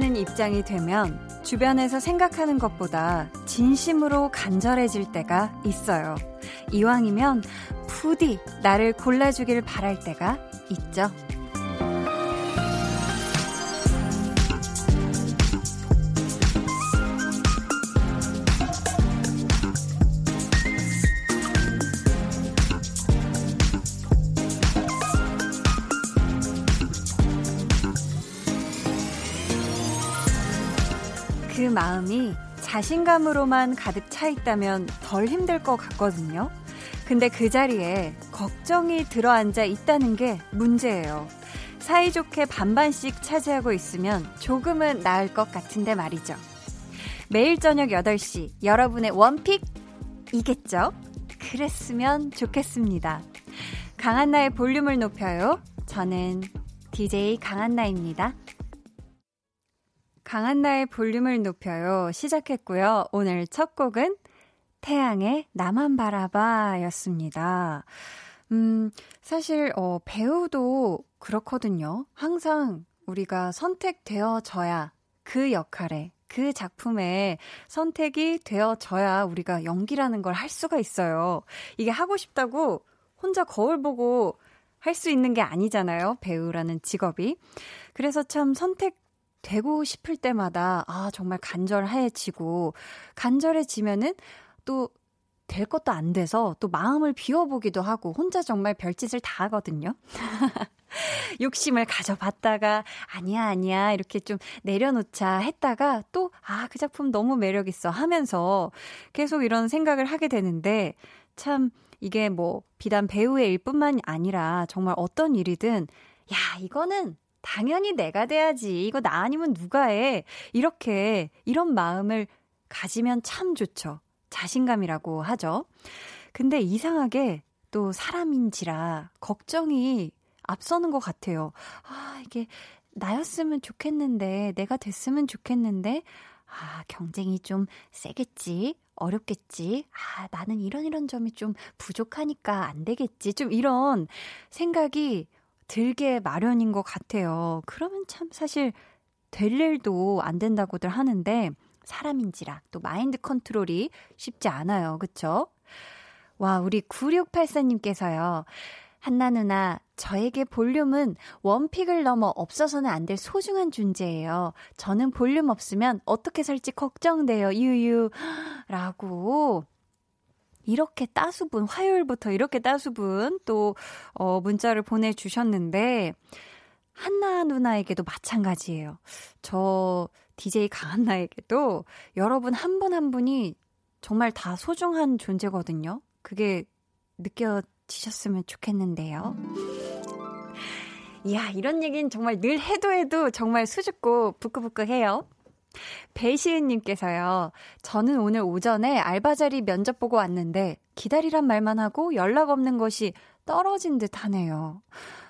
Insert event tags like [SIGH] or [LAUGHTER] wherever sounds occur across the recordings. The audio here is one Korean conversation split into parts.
하는 입장이 되면 주변에서 생각하는 것보다 진심으로 간절해질 때가 있어요. 이왕이면 부디 나를 골라주길 바랄 때가 있죠. 마음이 자신감으로만 가득 차 있다면 덜 힘들 것 같거든요. 근데 그 자리에 걱정이 들어앉아 있다는 게 문제예요. 사이좋게 반반씩 차지하고 있으면 조금은 나을 것 같은데 말이죠. 매일 저녁 8시 여러분의 원픽 이겠죠? 그랬으면 좋겠습니다. 강한나의 볼륨을 높여요. 저는 DJ 강한나입니다. 강한나의 볼륨을 높여요. 시작했고요. 오늘 첫 곡은 태양의 나만 바라봐 였습니다. 음, 사실, 어, 배우도 그렇거든요. 항상 우리가 선택되어져야 그 역할에, 그 작품에 선택이 되어져야 우리가 연기라는 걸 할 수가 있어요. 이게 하고 싶다고 혼자 거울 보고 할 수 있는 게 아니잖아요. 배우라는 직업이. 그래서 참 선택 되고 싶을 때마다 아 정말 간절해지고 간절해지면은 또 될 것도 안 돼서 또 마음을 비워보기도 하고 혼자 정말 별짓을 다 하거든요. [LAUGHS] 욕심을 가져봤다가 아니야 아니야 이렇게 좀 내려놓자 했다가 또 아 그 작품 너무 매력 있어 하면서 계속 이런 생각을 하게 되는데 참 이게 뭐 비단 배우의 일뿐만 아니라 정말 어떤 일이든 야 이거는 당연히 내가 돼야지. 이거 나 아니면 누가 해. 이렇게, 이런 마음을 가지면 참 좋죠. 자신감이라고 하죠. 근데 이상하게 또 사람인지라 걱정이 앞서는 것 같아요. 아, 이게 나였으면 좋겠는데, 내가 됐으면 좋겠는데, 아, 경쟁이 좀 세겠지? 어렵겠지? 아, 나는 이런 이런 점이 좀 부족하니까 안 되겠지? 좀 이런 생각이 들게 마련인 것 같아요. 그러면 참 사실 될 일도 안 된다고들 하는데 사람인지라 또 마인드 컨트롤이 쉽지 않아요. 그쵸? 와, 우리 9684님께서요. 한나 누나, 저에게 볼륨은 원픽을 넘어 없어서는 안 될 소중한 존재예요. 저는 볼륨 없으면 어떻게 살지 걱정돼요. 유유. [GASPS] 라고 이렇게 따수분, 화요일부터 이렇게 따수분 또, 어, 문자를 보내주셨는데, 한나 누나에게도 마찬가지예요. 저 DJ 강한나에게도 여러분 한 분한 한 분이 정말 다 소중한 존재거든요. 그게 느껴지셨으면 좋겠는데요. 이야, 이런 얘기는 정말 늘 해도 해도 정말 수줍고 부끄부끄해요. 배시은님께서요, 저는 오늘 오전에 알바 자리 면접 보고 왔는데, 기다리란 말만 하고 연락 없는 것이 떨어진 듯 하네요.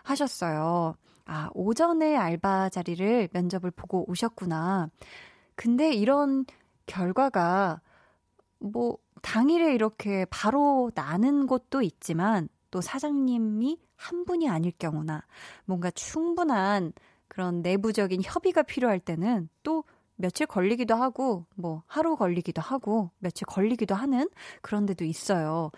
하셨어요. 아, 오전에 알바 자리를 면접을 보고 오셨구나. 근데 이런 결과가, 뭐, 당일에 이렇게 바로 나는 곳도 있지만, 또 사장님이 한 분이 아닐 경우나, 뭔가 충분한 그런 내부적인 협의가 필요할 때는 또 며칠 걸리기도 하고, 뭐, 하루 걸리기도 하고, 며칠 걸리기도 하는 그런 데도 있어요.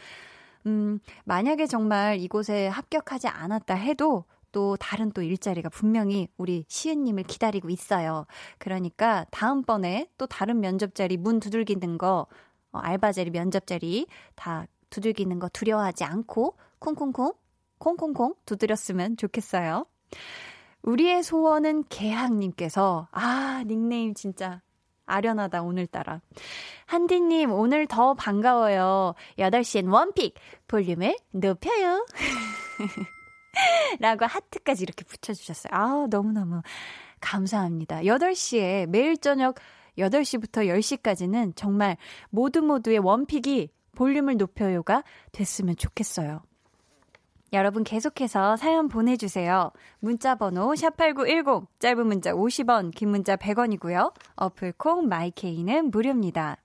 음, 만약에 정말 이곳에 합격하지 않았다 해도 또 다른 또 일자리가 분명히 우리 시은님을 기다리고 있어요. 그러니까 다음번에 또 다른 면접 자리 문 두들기는 거, 어, 알바 자리, 면접 자리 다 두들기는 거 두려워하지 않고 콩콩콩, 콩콩콩 두드렸으면 좋겠어요. 우리의 소원은 개학님께서, 아, 닉네임 진짜 아련하다, 오늘따라. 한디님, 오늘 더 반가워요. 8시엔 원픽, 볼륨을 높여요. [LAUGHS] 라고 하트까지 이렇게 붙여주셨어요. 아, 너무너무 감사합니다. 8시에 매일 저녁 8시부터 10시까지는 정말 모두 모두의 원픽이 볼륨을 높여요가 됐으면 좋겠어요. 여러분 계속해서 사연 보내주세요. 문자 번호 샵8910, 짧은 문자 50원, 긴 문자 100원이고요. 어플 콩, my K는 무료입니다.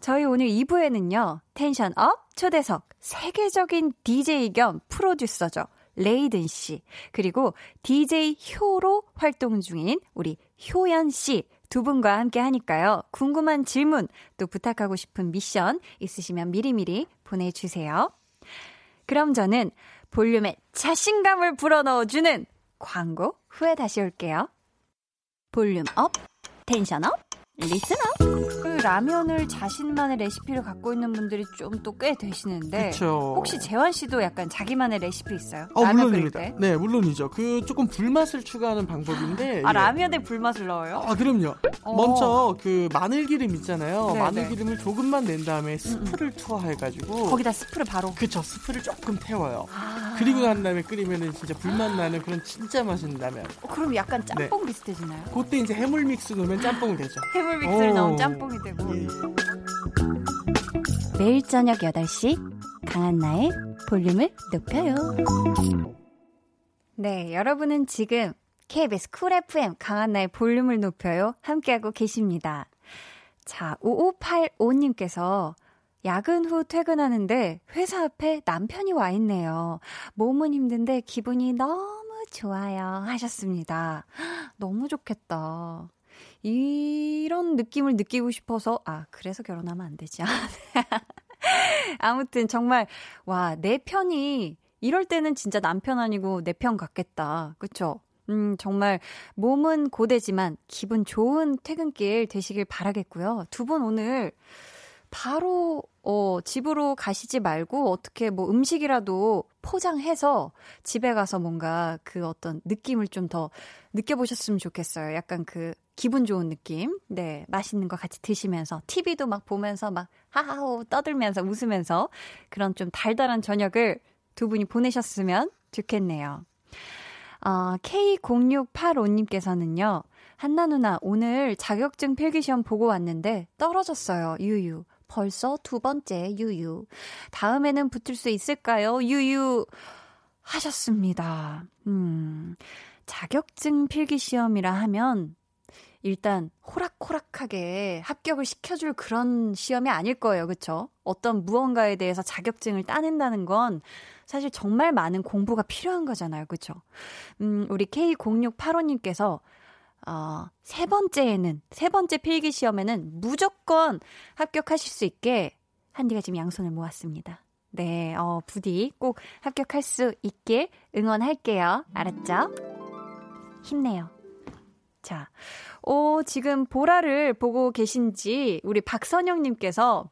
저희 오늘 2부에는요, tension up 초대석, 세계적인 DJ 겸 프로듀서죠. 레이든 씨, 그리고 DJ 효로 활동 중인 우리 효연 씨 두 분과 함께 하니까요. 궁금한 질문, 또 부탁하고 싶은 미션 있으시면 미리미리 보내주세요. 그럼 저는 볼륨에 자신감을 불어넣어주는 광고 후에 다시 올게요. Volume up, tension up, listen up. 그 라면을 자신만의 레시피를 갖고 있는 분들이 좀 또 꽤 되시는데 그쵸. 혹시 재환 씨도 약간 자기만의 레시피 있어요? 어, 라면 물론입니다. 끓일 때? 네, 물론이죠. 그 조금 불맛을 추가하는 방법인데 아 예. 라면에 불맛을 넣어요? 아, 그럼요. 어. 먼저 그 마늘 기름 있잖아요. 네, 마늘 네. 기름을 조금만 낸 다음에 스프를 투하해 가지고 거기다 스프를 바로. 그쵸, 스프를 조금 태워요. 아. 그리고 난 다음에 끓이면은 진짜 불맛 나는 그런 진짜 맛있는 라면. 어, 그럼 약간 네. 짬뽕 비슷해지나요? 그때 이제 해물 믹스 넣으면 짬뽕이 되죠. 해물 믹스를 오. 넣은 짬뽕이 되고. 예. 매일 저녁 8시 강한나의 볼륨을 높여요. 네, 여러분은 지금 KBS 쿨 FM 강한나의 볼륨을 높여요 함께하고 계십니다. 자, 5585님께서 야근 후 퇴근하는데 회사 앞에 남편이 와 있네요. 몸은 힘든데 기분이 너무 좋아요. 하셨습니다. [GASPS] 너무 좋겠다. 이런 느낌을 느끼고 싶어서, 아, 그래서 결혼하면 안 되지. [LAUGHS] 아무튼 정말, 와, 내 편이, 이럴 때는 진짜 남편 아니고 내 편 같겠다. 그쵸? 음, 정말 몸은 고되지만 기분 좋은 퇴근길 되시길 바라겠고요. 두 분 오늘 바로 어, 집으로 가시지 말고 어떻게 뭐 음식이라도 포장해서 집에 가서 뭔가 그 어떤 느낌을 좀 더 느껴보셨으면 좋겠어요. 약간 그 기분 좋은 느낌. 네. 맛있는 거 같이 드시면서 TV도 막 보면서 막 하하호 떠들면서 웃으면서 그런 좀 달달한 저녁을 두 분이 보내셨으면 좋겠네요. 어, K0685님께서는요, 한나 누나, 오늘 자격증 필기시험 보고 왔는데 떨어졌어요, 유유. 벌써 두 번째, 유유. 다음에는 붙을 수 있을까요, 유유? 하셨습니다. 음, 자격증 필기 시험이라 하면, 일단 호락호락하게 합격을 시켜줄 그런 시험이 아닐 거예요. 그쵸? 어떤 무언가에 대해서 자격증을 따낸다는 건 사실 정말 많은 공부가 필요한 거잖아요. 그쵸? 음, 우리 K0685님께서 어, 세 번째에는, 세 번째 필기 시험에는 무조건 합격하실 수 있게 한디가 지금 양손을 모았습니다. 네, 어, 부디 꼭 합격할 수 있길 응원할게요. 알았죠? 힘내요. 자, 오, 지금 보라를 보고 계신지 우리 박선영님께서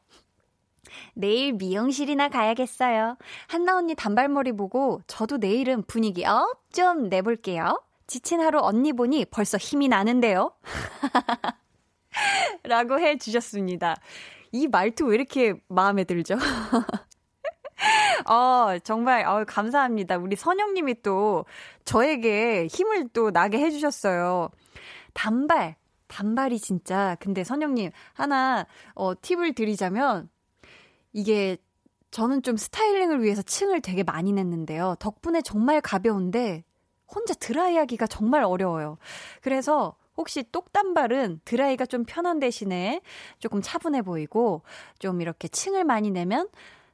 내일 미용실이나 가야겠어요. 한나 언니 단발머리 보고 저도 내일은 분위기 up 좀 내볼게요. 지친 하루 언니 보니 벌써 힘이 나는데요. [LAUGHS] 라고 해 주셨습니다. 이 말투 왜 이렇게 마음에 들죠? [LAUGHS] 어, 정말, 어, 감사합니다. 우리 선영님이 또 저에게 힘을 또 나게 해주셨어요. 단발, 단발이 진짜, 근데 선영님, 하나, 어, 팁을 드리자면, 이게, 저는 좀 스타일링을 위해서 층을 되게 많이 냈는데요. 덕분에 정말 가벼운데, 혼자 드라이 하기가 정말 어려워요. 그래서, 혹시 똑단발은 드라이가 좀 편한 대신에 조금 차분해 보이고, 좀 이렇게 층을 많이 내면,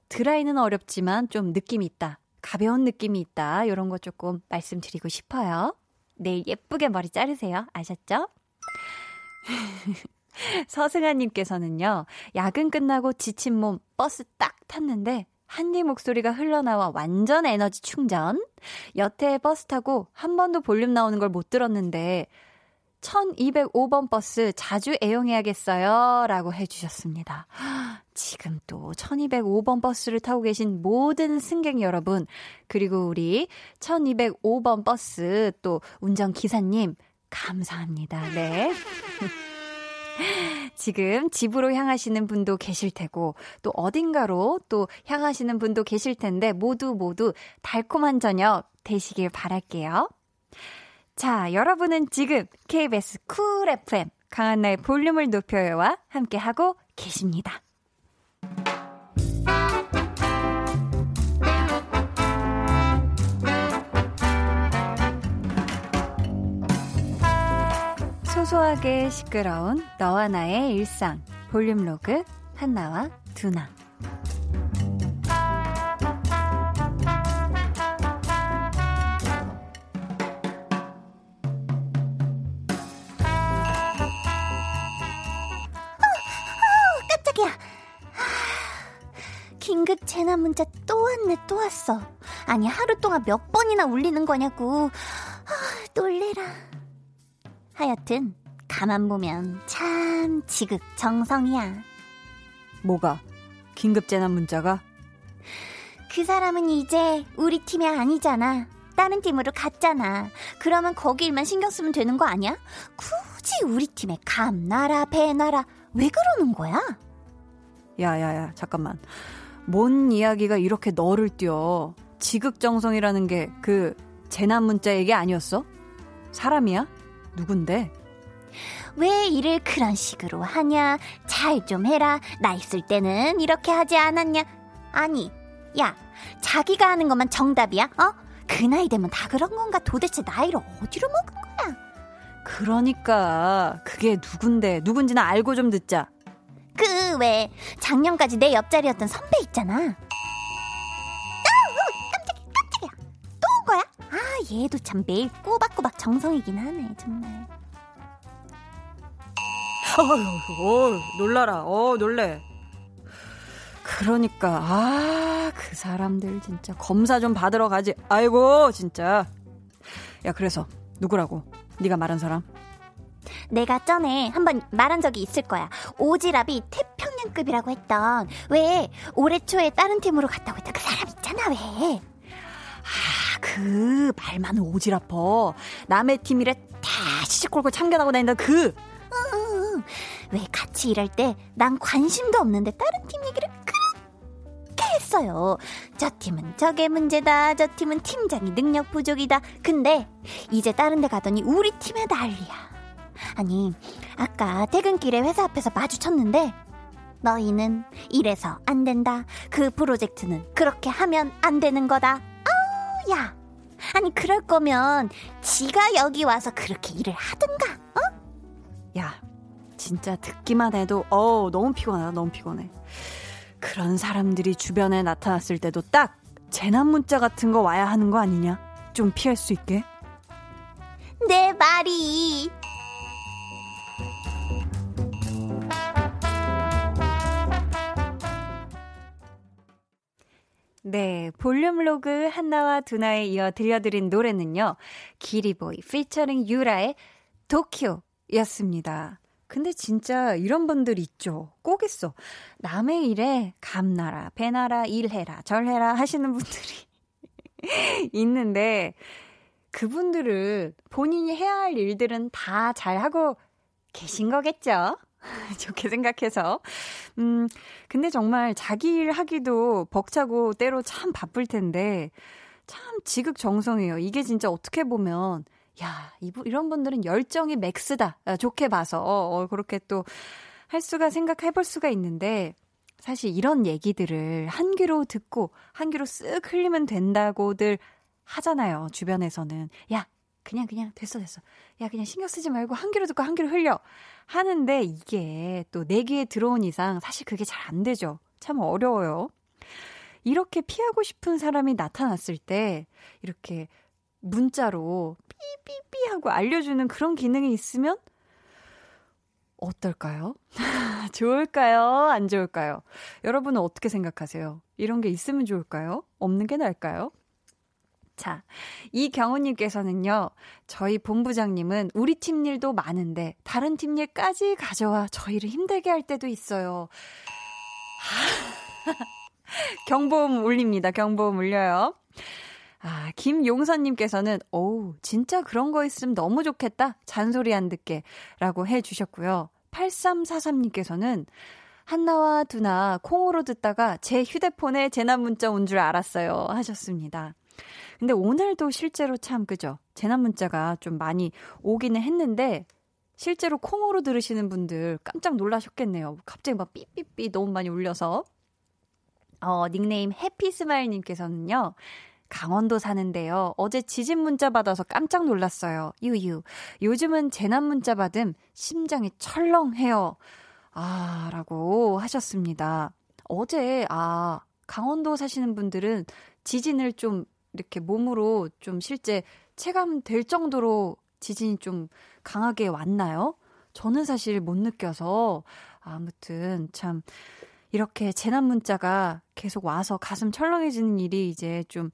드라이는 어렵지만 좀 느낌이 있다. 가벼운 느낌이 있다. 이런 거 조금 말씀드리고 싶어요. 내일 예쁘게 머리 자르세요. 아셨죠? [LAUGHS] 서승아님께서는요, 야근 끝나고 지친 몸 버스 딱 탔는데, 한디 목소리가 흘러나와 완전 에너지 충전. 여태 버스 타고 한 번도 볼륨 나오는 걸 못 들었는데, 1205번 버스 자주 애용해야겠어요. 라고 해주셨습니다. 지금 또 1205번 버스를 타고 계신 모든 승객 여러분, 그리고 우리 1205번 버스 또 운전기사님, 감사합니다. 네. [LAUGHS] 지금 집으로 향하시는 분도 계실 테고, 또 어딘가로 또 향하시는 분도 계실 텐데, 모두 모두 달콤한 저녁 되시길 바랄게요. 자, 여러분은 지금 KBS 쿨 FM 강한나의 볼륨을 높여요와 함께하고 계십니다. 소소하게 시끄러운 너와 나의 일상 볼륨 로그 한나와 두나 재난 문자 또 왔네, 또 왔어. 아니, 하루 동안 몇 번이나 울리는 거냐고. 아, 놀래라. 하여튼, 가만 보면 참 지극정성이야. 뭐가? 긴급 재난 문자가? 그 사람은 이제 우리 팀이 아니잖아. 다른 팀으로 갔잖아. 그러면 거기 일만 신경 쓰면 되는 거 아니야? 굳이 우리 팀에 감나라, 배나라, 왜 그러는 거야? 야야야, 잠깐만. 뭔 이야기가 이렇게 너를 띄워? 지극정성이라는 게 그 재난 문자 얘기 아니었어? 사람이야? 누군데? 왜 일을 그런 식으로 하냐? 잘 좀 해라. 나 있을 때는 이렇게 하지 않았냐? 아니, 야, 자기가 하는 것만 정답이야? 어? 그 나이 되면 다 그런 건가? 도대체 나이를 어디로 먹은 거야? 그러니까 그게 누군데? 누군지는 알고 좀 듣자. 그 왜 작년까지 내 옆자리였던 선배 있잖아. 아, 깜짝이야, 깜짝이야. 또 온 거야? 아, 얘도 참 매일 꼬박꼬박 정성이긴 하네, 정말. 어, 놀라라. 어, 놀래. 그러니까 아, 그 사람들 진짜 검사 좀 받으러 가지. 아이고, 진짜. 야, 그래서 누구라고? 네가 말한 사람? 내가 전에 한번 말한 적이 있을 거야. 오지랖이 태평양급이라고 했던 왜 올해 초에 다른 팀으로 갔다고 했던 그 사람 있잖아 왜. 아, 그 말만 오지랖퍼. 남의 팀이래 다 걸고 참견하고 다닌다 그. 응, 왜 같이 일할 때 난 관심도 없는데 다른 팀 얘기를 그렇게 했어요. 저 팀은 저게 문제다. 저 팀은 팀장이 능력 부족이다. 근데 이제 다른 데 가더니 우리 팀에 난리야. 아니, 아까 퇴근길에 회사 앞에서 마주쳤는데 너희는 이래서 안 된다. 그 프로젝트는 그렇게 하면 안 되는 거다. 아우, 야. 아니, 그럴 거면 지가 여기 와서 그렇게 일을 하든가, 어? 야, 진짜 듣기만 해도 어 너무 피곤하다. 너무 피곤해. 그런 사람들이 주변에 나타났을 때도 딱 재난 문자 같은 거 와야 하는 거 아니냐? 좀 피할 수 있게. 내 말이. 네, 볼륨 로그 한나와 두나에 이어 들려드린 노래는요. 기리보이 피처링 유라의 도쿄였습니다. 근데 진짜 이런 분들 있죠. 꼭 있어. 남의 일에 감나라, 배나라, 일해라, 절해라 하시는 분들이 [LAUGHS] 있는데 그분들은 본인이 해야 할 일들은 다 잘하고 계신 거겠죠? [LAUGHS] 좋게 생각해서. 음, 근데 정말 자기 일 하기도 벅차고 때로 참 바쁠 텐데, 참 지극정성이에요. 이게 진짜 어떻게 보면, 야, 이분, 이런 분들은 열정이 맥스다. 아, 좋게 봐서, 어, 그렇게 또 할 수가 생각해 볼 수가 있는데, 사실 이런 얘기들을 한 귀로 듣고, 한 귀로 쓱 흘리면 된다고들 하잖아요. 주변에서는. 야, 그냥, 그냥, 됐어, 됐어. 야, 그냥 신경 쓰지 말고 한 귀로 듣고 한 귀로 흘려. 하는데 이게 또 내 귀에 들어온 이상 사실 그게 잘 안 되죠. 참 어려워요. 이렇게 피하고 싶은 사람이 나타났을 때 이렇게 문자로 삐삐삐 하고 알려주는 그런 기능이 있으면 어떨까요? [LAUGHS] 좋을까요? 안 좋을까요? 여러분은 어떻게 생각하세요? 이런 게 있으면 좋을까요? 없는 게 나을까요? 자, 이경우님께서는요, 저희 본부장님은 우리 팀 일도 많은데, 다른 팀 일까지 가져와 저희를 힘들게 할 때도 있어요. [LAUGHS] 경보음 울립니다. 경보음 울려요. 아, 김용선님께서는, 오, 진짜 그런 거 있으면 너무 좋겠다. 잔소리 안 듣게. 라고 해 주셨고요. 8343님께서는, 한나와 두나 콩으로 듣다가 제 휴대폰에 재난 문자 온 줄 알았어요. 하셨습니다. 근데 오늘도 실제로 참, 그죠? 재난 문자가 좀 많이 오기는 했는데, 실제로 콩으로 들으시는 분들 깜짝 놀라셨겠네요. 갑자기 막 삐삐삐 너무 많이 울려서. 어, 닉네임 해피스마일님께서는요, 강원도 사는데요. 어제 지진 문자 받아서 깜짝 놀랐어요. 유유. 요즘은 재난 문자 받음 심장이 철렁해요. 아, 라고 하셨습니다. 어제, 아, 강원도 사시는 분들은 지진을 좀 이렇게 몸으로 좀 실제 체감될 정도로 지진이 좀 강하게 왔나요? 저는 사실 못 느껴서 아무튼 참 이렇게 재난 문자가 계속 와서 가슴 철렁해지는 일이 이제 좀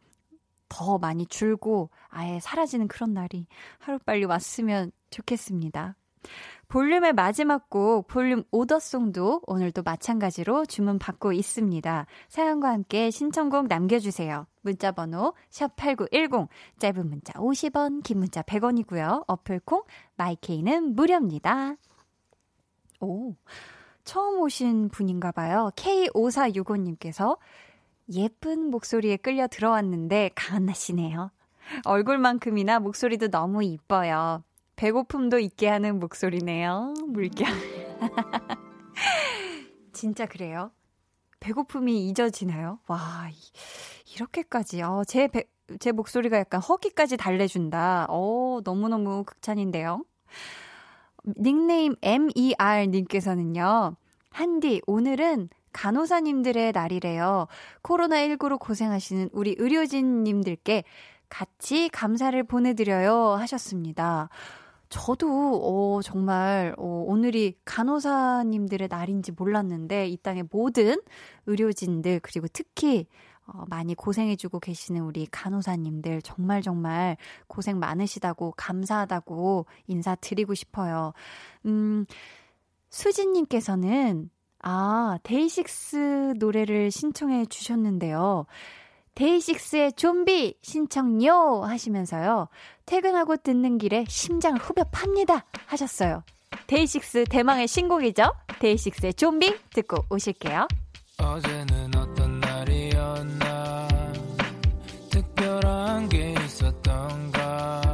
더 많이 줄고 아예 사라지는 그런 날이 하루빨리 왔으면 좋겠습니다. 볼륨의 마지막 곡 볼륨 오더송도 오늘도 마찬가지로 주문 받고 있습니다. 사연과 함께 신청곡 남겨주세요. 문자 번호 샵8910 짧은 문자 50원 긴 문자 100원이고요. 어플콩 마이케이는 무료입니다. 오 처음 오신 분인가 봐요. K5465님께서 예쁜 목소리에 끌려 들어왔는데 가은나 씨네요. 얼굴만큼이나 목소리도 너무 이뻐요. 배고픔도 있게 하는 목소리네요. 물결. [LAUGHS] 진짜 그래요? 배고픔이 잊어지나요? 와, 이렇게까지. 어, 제, 배, 제 목소리가 약간 허기까지 달래준다. 어, 너무너무 극찬인데요. 닉네임 MER님께서는요, 한디, 오늘은 간호사님들의 날이래요. 코로나19로 고생하시는 우리 의료진님들께 같이 감사를 보내드려요 하셨습니다. 저도 어, 정말 어, 오늘이 간호사님들의 날인지 몰랐는데 이 땅의 모든 의료진들 그리고 특히 어, 많이 고생해주고 계시는 우리 간호사님들 정말 정말 고생 많으시다고 감사하다고 인사드리고 싶어요. 음, 수진님께서는 아, 데이식스 노래를 신청해 주셨는데요. 데이식스의 좀비 신청요 하시면서요. 퇴근하고 듣는 길에 심장을 후벼 팝니다 하셨어요. 데이식스 대망의 신곡이죠. 데이식스의 좀비 듣고 오실게요. 어제는 어떤 날이었나 특별한 게 있었던가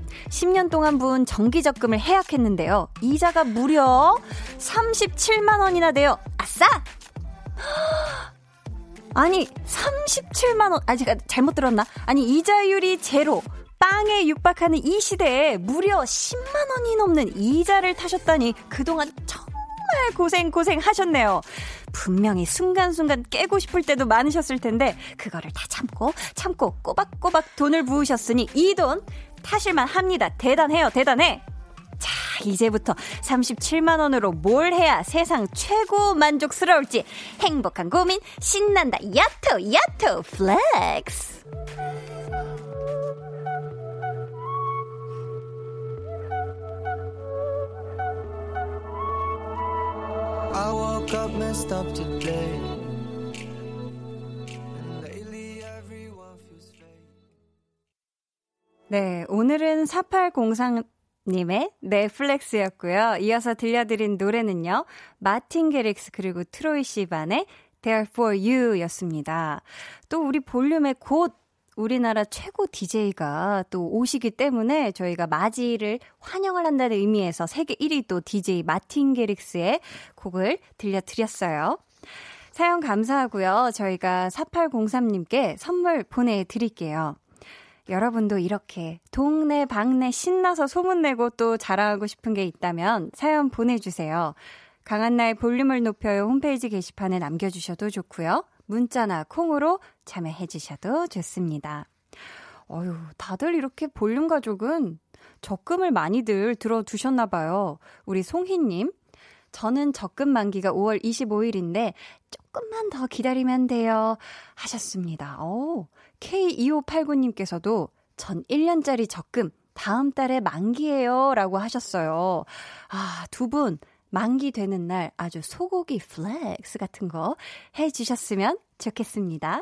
10년 동안 부은 정기 적금을 해약했는데요. 이자가 무려 37만 원이나 돼요. 아싸! [GASPS] 아니 37만 원. 아 제가 잘못 들었나? 아니 이자율이 제로. 빵에 육박하는 이 시대에 무려 10만 원이 넘는 이자를 타셨다니 그동안 정말 고생 고생 하셨네요. 분명히 순간순간 깨고 싶을 때도 많으셨을 텐데 그거를 다 참고 참고 꼬박꼬박 돈을 부으셨으니 이 돈 타실만 합니다. 대단해요. 대단해. 자, 이제부터 37만 원으로 뭘 해야 세상 최고 만족스러울지 행복한 고민 신난다. 야토 야토 flex. Woke up messed up today. 네, 오늘은 4803 님의 넷플렉스였고요. 이어서 들려드린 노래는요. 마틴 게릭스 그리고 트로이 시반의 There For You 였습니다. 또 우리 볼륨에 곧 우리나라 최고 DJ가 또 오시기 때문에 저희가 맞이를 환영을 한다는 의미에서 세계 1위 또 DJ 마틴 게릭스의 곡을 들려드렸어요. 사연 감사하고요. 저희가 4803님께 선물 보내드릴게요. 여러분도 이렇게 동네 방네 신나서 소문내고 또 자랑하고 싶은 게 있다면 사연 보내주세요. 강한나의 볼륨을 높여요 홈페이지 게시판에 남겨주셔도 좋고요. 문자나 콩으로 참여해 주셔도 좋습니다. 어휴, 다들 이렇게 볼륨 가족은 적금을 많이들 들어두셨나 봐요. 우리 송희님, 저는 적금 만기가 5월 25일인데 조금만 더 기다리면 돼요. 하셨습니다. 오, K2589님께서도 전 1년짜리 적금 다음 달에 만기예요. 라고 하셨어요. 아, 두 분 만기 되는 날 아주 소고기 flex 같은 거 해주셨으면 좋겠습니다.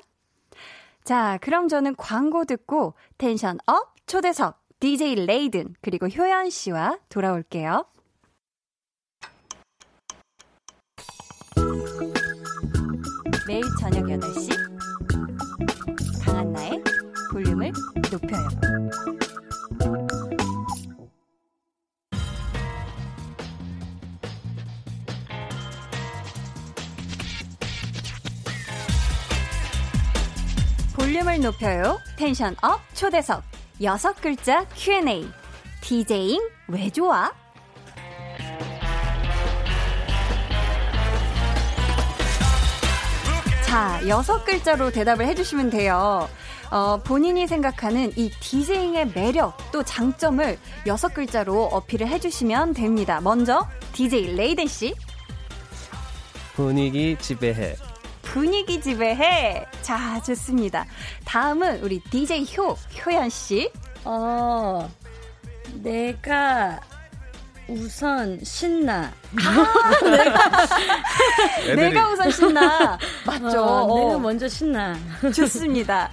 자, 그럼 저는 광고 듣고 tension up 초대석 DJ 레이든 그리고 효연 씨와 돌아올게요. 매일 저녁 8시 높여요. 볼륨을 높여요. 텐션 업 초대석 여섯 글자 Q&A DJing 왜 좋아? 자, 여섯 글자로 대답을 해주시면 돼요. 어, 본인이 생각하는 이 디제잉의 매력 또 장점을 여섯 글자로 어필을 해주시면 됩니다. 먼저 DJ 레이든 씨. 분위기 지배해. 분위기 지배해. 자, 좋습니다. 다음은 우리 DJ 효, 효연 씨. 어, 내가 우선 신나. [LAUGHS] 내가 우선 신나. 맞죠? 어, 내가 어, 먼저 신나. 좋습니다.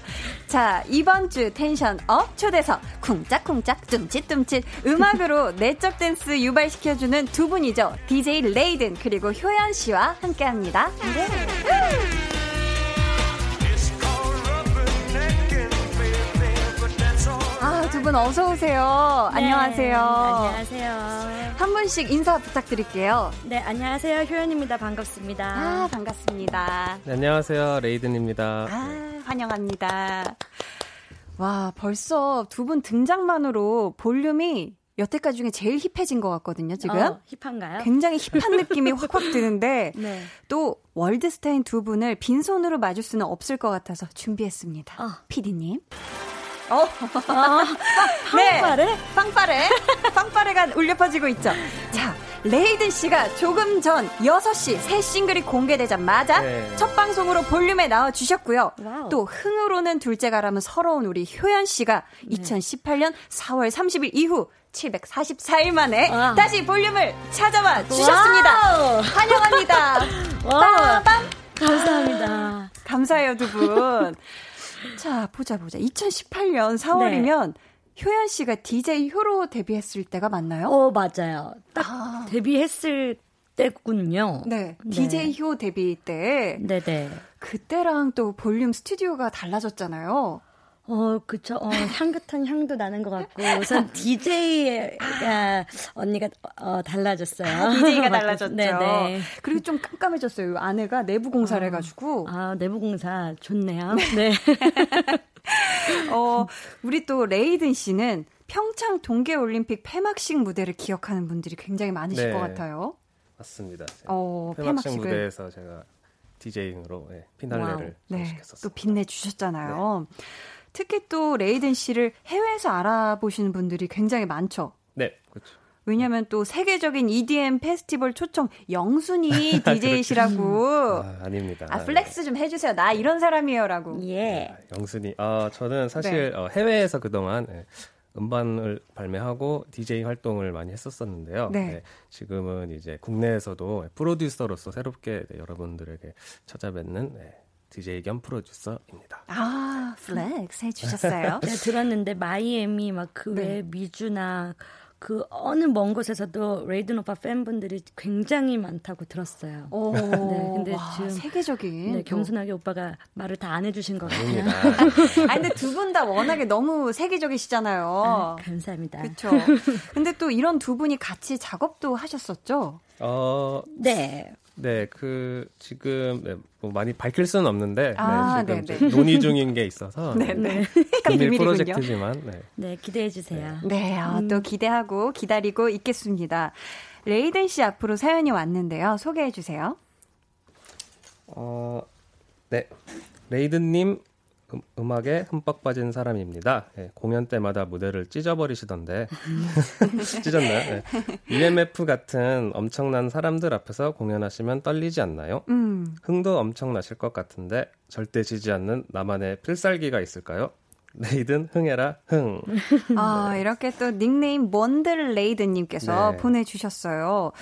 자, 이번 주 tension up 초대석 쿵짝쿵짝 뚱칫뚱칫 음악으로 [LAUGHS] 내적 댄스 유발시켜주는 두 분이죠. DJ 레이든 그리고 효연 씨와 함께합니다. 아, 두분 어서 오세요. 네, 안녕하세요. 안녕하세요. 한 분씩 인사 부탁드릴게요. 네, 안녕하세요. 효연입니다. 반갑습니다. 아, 반갑습니다. 네, 안녕하세요. 레이든입니다. 아, 환영합니다. 와, 벌써 두 분 등장만으로 볼륨이 여태까지 중에 제일 힙해진 것 같거든요, 지금. 어, 힙한가요? 굉장히 힙한 느낌이 [LAUGHS] 확확 드는데, 네. 또 월드스타인 두 분을 빈손으로 맞을 수는 없을 것 같아서 준비했습니다. 어. 피디님. 어, 네. 빵빠레? 빵빠레. 빵빠레가 울려 퍼지고 있죠. 자, 레이든 씨가 조금 전 6시 새 싱글이 공개되자마자 네. 첫 방송으로 볼륨에 나와 주셨고요. wow. 또 흥으로는 둘째가라면 서러운 우리 효연 씨가 네. 2018년 4월 30일 이후 744일 만에 와. 다시 볼륨을 찾아와 주셨습니다. wow. 환영합니다. [LAUGHS] 감사합니다. 감사해요, 두 분. 자, 보자, 보자. 2018년 4월이면 효연 씨가 DJ 효로 데뷔했을 때가 맞나요? 어, 맞아요. 딱 아. 데뷔했을 때군요. 네. 네. DJ 효 데뷔 때. 네네. 그때랑 또 볼륨 스튜디오가 달라졌잖아요. 어, 그쵸. 어, 향긋한 향도 나는 것 같고, 우선 [LAUGHS] DJ가 언니가 어, 달라졌어요. DJ가 [LAUGHS] 달라졌죠. 네네. 그리고 좀 깜깜해졌어요. 아내가 내부 공사를 해가지고. 아, 내부 공사 좋네요. 네. [LAUGHS] 어, 우리 또 레이든 씨는 평창 동계올림픽 폐막식 무대를 기억하는 분들이 굉장히 많으실 네. 것 같아요. 맞습니다. 어, 폐막식 폐막식을. 무대에서 제가 디제잉으로 예, 피날레를 네. 또 빛내 주셨잖아요. 특히 또 레이든 씨를 해외에서 알아보시는 분들이 굉장히 많죠. 네, 그렇죠. 왜냐면 또 세계적인 EDM 페스티벌 초청 영순위 [LAUGHS] DJ시라고. 아, 아닙니다. 아, flex 좀 해주세요. 나 이런 사람이에요라고. 예. 아, 영순위. 아, 저는 사실 어, 해외에서 그동안 예, 음반을 발매하고 DJ 활동을 많이 했었었는데요. 네. 예, 지금은 이제 국내에서도 프로듀서로서 새롭게 네, 여러분들에게 찾아뵙는 예, DJ 겸 프로듀서입니다. 아, flex 해주셨어요. [LAUGHS] 제가 들었는데 마이애미 막 그 네. 외 미주나 그 어느 먼 곳에서도 레이든 오빠 팬분들이 굉장히 많다고 들었어요. 오, 네, 근데 와, 지금- 세계적인. 네, 또. 겸손하게 오빠가 말을 다 안 해주신 것 같아요. 아, [LAUGHS] 근데 두 분 다 워낙에 너무 세계적이시잖아요. 아, 감사합니다. 그렇죠. 근데 또 이런 두 분이 같이 작업도 하셨었죠. 어, 네. 네, 그 지금 네, 뭐 많이 밝힐 수는 없는데 아, 네, 지금 네, 좀 논의 중인 게 있어서 [LAUGHS] 네, 네. 비밀 비밀이군요. [LAUGHS] 프로젝트지만 네. 네, 기대해 주세요. 네, 어, 또 기대하고 기다리고 있겠습니다. 레이든 씨 앞으로 사연이 왔는데요. 소개해 주세요. 어, 네. 레이든 님 음, 음악에 흠뻑 빠진 사람입니다. 예, 공연 때마다 무대를 찢어버리시던데 [LAUGHS] 찢었나요? 네. EMF 같은 엄청난 사람들 앞에서 공연하시면 떨리지 않나요? 음, 흥도 엄청 나실 것 같은데 절대 지지 않는 나만의 필살기가 있을까요? 레이든 흥해라 흥. 아, 이렇게 또 닉네임 먼들 레이든님께서 네. 보내주셨어요.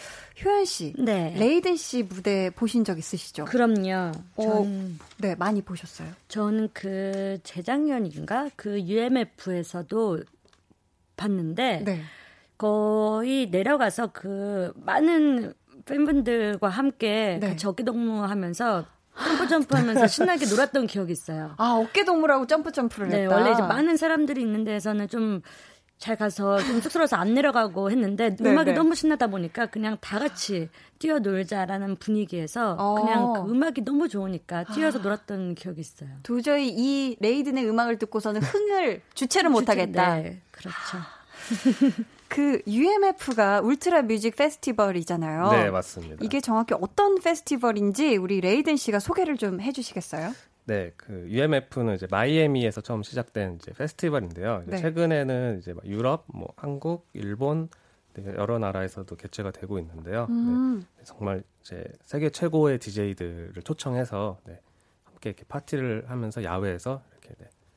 효연 씨. 네. 레이든 씨 무대 보신 적 있으시죠? 그럼요. 어, 전, 네, 많이 보셨어요. 저는 그 재작년인가 그 UMF에서도 봤는데 네. 거의 내려가서 그 많은 팬분들과 함께 네. 같이 어깨동무하면서 점프 점프하면서 신나게 놀았던 기억이 있어요. 아, 어깨 동무라고 점프 점프를 네, 했다. 원래 이제 많은 사람들이 있는 데서는 좀 잘 가서 좀 쑥스러워서 안 내려가고 했는데 네, 음악이 네. 너무 신나다 보니까 그냥 다 같이 뛰어놀자라는 분위기에서 어. 그냥 그 음악이 너무 좋으니까 뛰어서 놀았던 기억이 있어요. 도저히 이 레이든의 음악을 듣고서는 흥을 주체를 [LAUGHS] 못하겠다. 네, 그렇죠. [LAUGHS] 그 UMF가 울트라 뮤직 페스티벌이잖아요. 네, 맞습니다. 이게 정확히 어떤 페스티벌인지 우리 레이든 씨가 소개를 좀 해주시겠어요? 네, 그 UMF는 이제 마이애미에서 처음 시작된 이제 페스티벌인데요. 이제 네. 최근에는 이제 막 유럽, 뭐 한국, 일본 네, 여러 나라에서도 개최가 되고 있는데요. 음. 네, 정말 이제 세계 최고의 DJ들을 초청해서 네, 함께 이렇게 파티를 하면서 야외에서 네,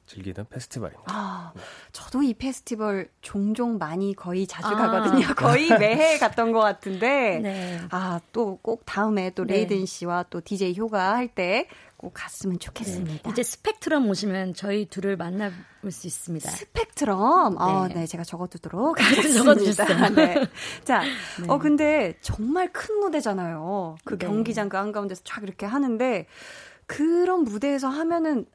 즐기는 페스티벌입니다. 아, 저도 이 페스티벌 종종 많이 거의 자주 아. 가거든요. [LAUGHS] 거의 매해 갔던 것 같은데. 네. 아, 또 꼭 다음에 또 네. 레이든 씨와 또 DJ 효가 할 때 꼭 갔으면 좋겠습니다. 이제 스펙트럼 오시면 저희 둘을 만나볼 수 있습니다. 스펙트럼. 아, 네. 네, 제가 적어두도록. [LAUGHS] 하겠습니다. 네. 자, 어, 근데 정말 큰 무대잖아요. 그 네. 경기장 그 한가운데서 쫙 이렇게 하는데 그런 무대에서 하면은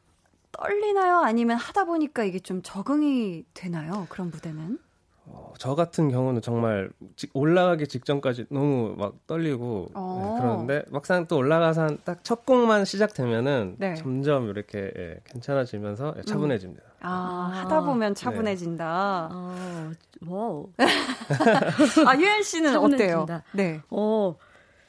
떨리나요? 아니면 하다 보니까 이게 좀 적응이 되나요? 그런 무대는? 어, 저 같은 경우는 정말 직- 올라가기 직전까지 너무 막 떨리고 어. 네, 그러는데 막상 또 올라가서 딱 첫 곡만 시작되면은 네. 점점 이렇게 예, 괜찮아지면서 예, 차분해집니다. 아, 아. 하다 보면 차분해진다. 어, wow. 아, [LAUGHS] 효연 씨는 어때요? 차분해진다. 네. 어,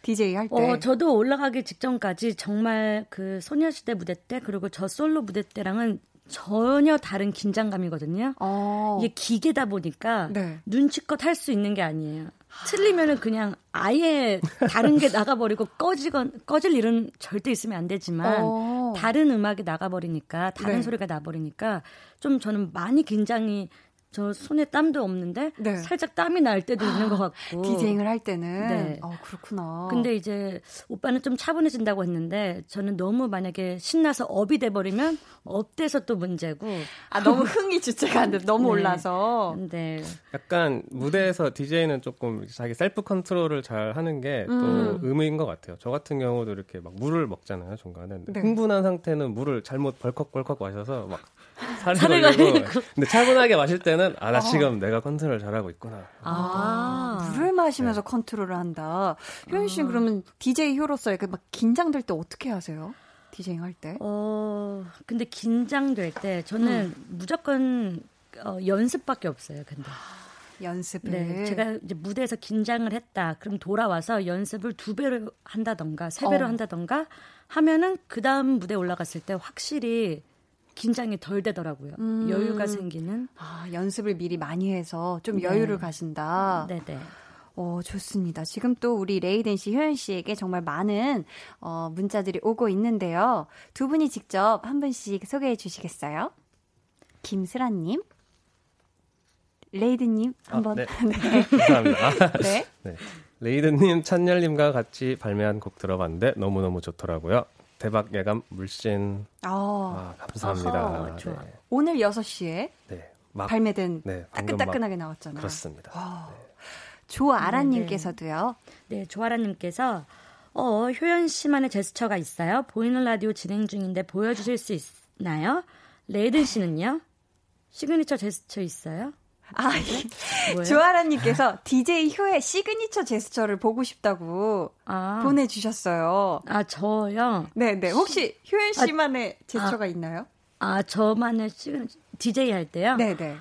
DJ 할 때. 어, 저도 올라가기 직전까지 정말 그 소녀시대 무대 때 그리고 저 솔로 무대 때랑은 전혀 다른 긴장감이거든요. 어. 이게 기계다 보니까 네. 눈치껏 할 수 있는 게 아니에요. 틀리면은 그냥 아예 다른 게 [LAUGHS] 나가버리고 꺼지건 꺼질 일은 절대 있으면 안 되지만 어. 다른 음악이 나가버리니까 다른 네. 소리가 나버리니까 좀 저는 많이 긴장이 저 손에 땀도 없는데 네. 살짝 땀이 날 때도 있는 것 같고 디제잉을 할 때는. 네. 어, 그렇구나. 근데 이제 오빠는 좀 차분해진다고 했는데 저는 너무 만약에 신나서 up이 돼 버리면 up돼서 또 문제고 아, 너무 흥이 주체가 안 돼. 너무 네. 올라서. 근데 약간 무대에서 DJ는 조금 자기 self control을 잘 하는 게 또 음. 의무인 것 같아요. 저 같은 경우도 이렇게 막 물을 먹잖아요, 중간에. 근데 네. 흥분한 상태는 물을 잘못 벌컥벌컥 마셔서 막 사레 사레를 걸리고. 걸리고. 근데 차분하게 마실 때는 아, 나 지금 내가 컨트롤 잘하고 있구나. 아, 물을 마시면서 컨트롤을 한다. 효연 씨는 그러면 DJ 효로서 이렇게 막 긴장될 때 어떻게 하세요? 디제잉 할 때? 어 근데 긴장될 때 저는 무조건 어, 연습밖에 없어요. 근데 연습을. 네 제가 이제 무대에서 긴장을 했다. 그럼 돌아와서 연습을 두 배로 한다던가 세 배로 어. 한다던가 하면은 그 다음 무대 올라갔을 때 확실히 긴장이 덜 되더라고요. 음. 여유가 생기는. 아, 연습을 미리 많이 해서 좀 네. 여유를 가신다. 네네. 어, 좋습니다. 지금 또 우리 레이든 씨, 효연 씨에게 정말 많은 어, 문자들이 오고 있는데요. 두 분이 직접 한 분씩 소개해 주시겠어요? 김슬아님, 레이든님 한번. 아, 네. [LAUGHS] [LAUGHS] 감사합니다. 아, [LAUGHS] 네. 네. 레이든님, 찬열님과 같이 발매한 곡 들어봤는데 너무너무 좋더라고요. 대박 예감 물씬. 어, 아, 감사합니다. 네. 오늘 6시에 네. 막 발매된 네, 따끈따끈하게 나왔잖아요. 그렇습니다. 와. 조아라님께서도요. 네, 조아라님께서 어, 효연 씨만의 제스처가 있어요. 보이는 라디오 진행 중인데 보여주실 수 있나요? 레이든 씨는요? 시그니처 제스처 있어요? 아, 뭐예요? 조아라님께서 DJ 효의 시그니처 제스처를 보고 싶다고 아, 보내주셨어요. 아 저요. 네네. 혹시 효연 씨만의 제스처가 있나요? 아 저만의 signa DJ 할 때요. 네네.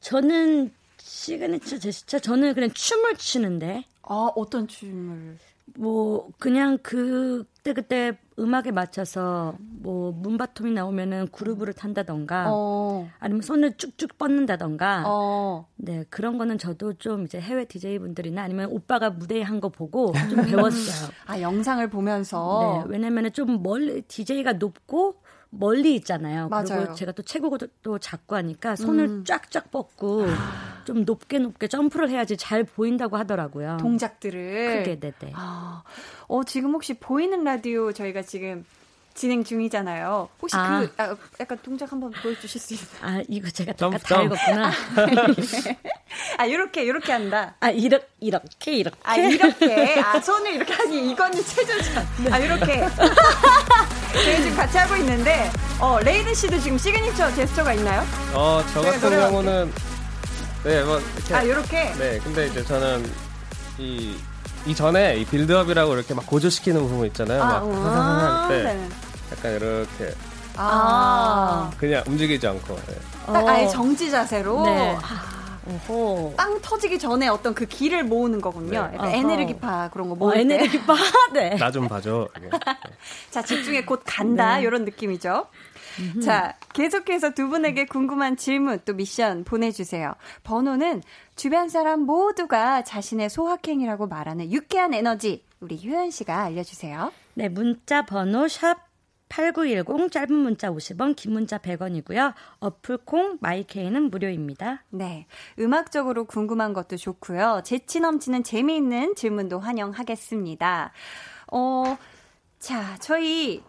저는 시그니처 제스처 저는 그냥 춤을 추는데 아, 어떤 춤을? 뭐 그냥 그때 그때 음악에 맞춰서 뭐 moombahton이 나오면은 groove를 탄다던가 어, 아니면 손을 쭉쭉 뻗는다던가 어. 네 그런 거는 저도 좀 이제 해외 DJ 분들이나 아니면 오빠가 무대에 한 거 보고 좀 배웠어요. [LAUGHS] 아, 영상을 보면서. 네 왜냐면은 좀 멀리 DJ가 높고 멀리 있잖아요. 맞아요. 그리고 제가 또 체구도 작고 하니까 손을 음. 쫙쫙 뻗고 좀 높게 높게 점프를 해야지 잘 보인다고 하더라고요. 동작들을. 크게 네네. 아, 어, 지금 혹시 보이는 라디오 저희가 지금 진행 중이잖아요. 혹시 아. 그, 아, 약간 동작 한번 보여주실 수 있나요? 아 이거 제가 잠깐 다 읽었구나. 아, 이렇게, 이렇게 한다. 아 이렇게 이렇게 이렇게. 아, 이렇게. 아, 손을 이렇게 하니, 이거는 체조전. 아, 이렇게. 저희 지금 같이 하고 있는데, 어, 레이든 씨도 지금 시그니처 제스처가 있나요? 어, 저 네, 같은 경우는 네, 뭐 이렇게 아, 이렇게. 네, 근데 이제 저는 이 이전에 이 build-up이라고 이렇게 막 고조시키는 부분 있잖아요. 막 아, 사사사 할때 네. 약간 이렇게 아. 그냥 움직이지 않고 네. 딱 어. 아예 정지 자세로. 네. 아, 오호. 빵 터지기 전에 어떤 그 기를 모으는 거군요. 네. 약간. 에네르기파 그런 거 어, 모을 때. 에네르기파. [LAUGHS] 네. 나 좀 봐줘. 이게. [LAUGHS] 자, 집중해 곧 간다. 네. 이런 느낌이죠. 자, 계속해서 두 분에게 궁금한 질문 또 미션 보내주세요. 번호는 주변 사람 모두가 자신의 소확행이라고 말하는 유쾌한 에너지. 우리 효연 씨가 알려주세요. 네, 문자 번호 샵 8910 짧은 문자 50원, 긴 문자 100원이고요. 어플 콩 마이케이는 무료입니다. 네. 음악적으로 궁금한 것도 좋고요. 재치 넘치는 재미있는 질문도 환영하겠습니다. 어, 자, 저희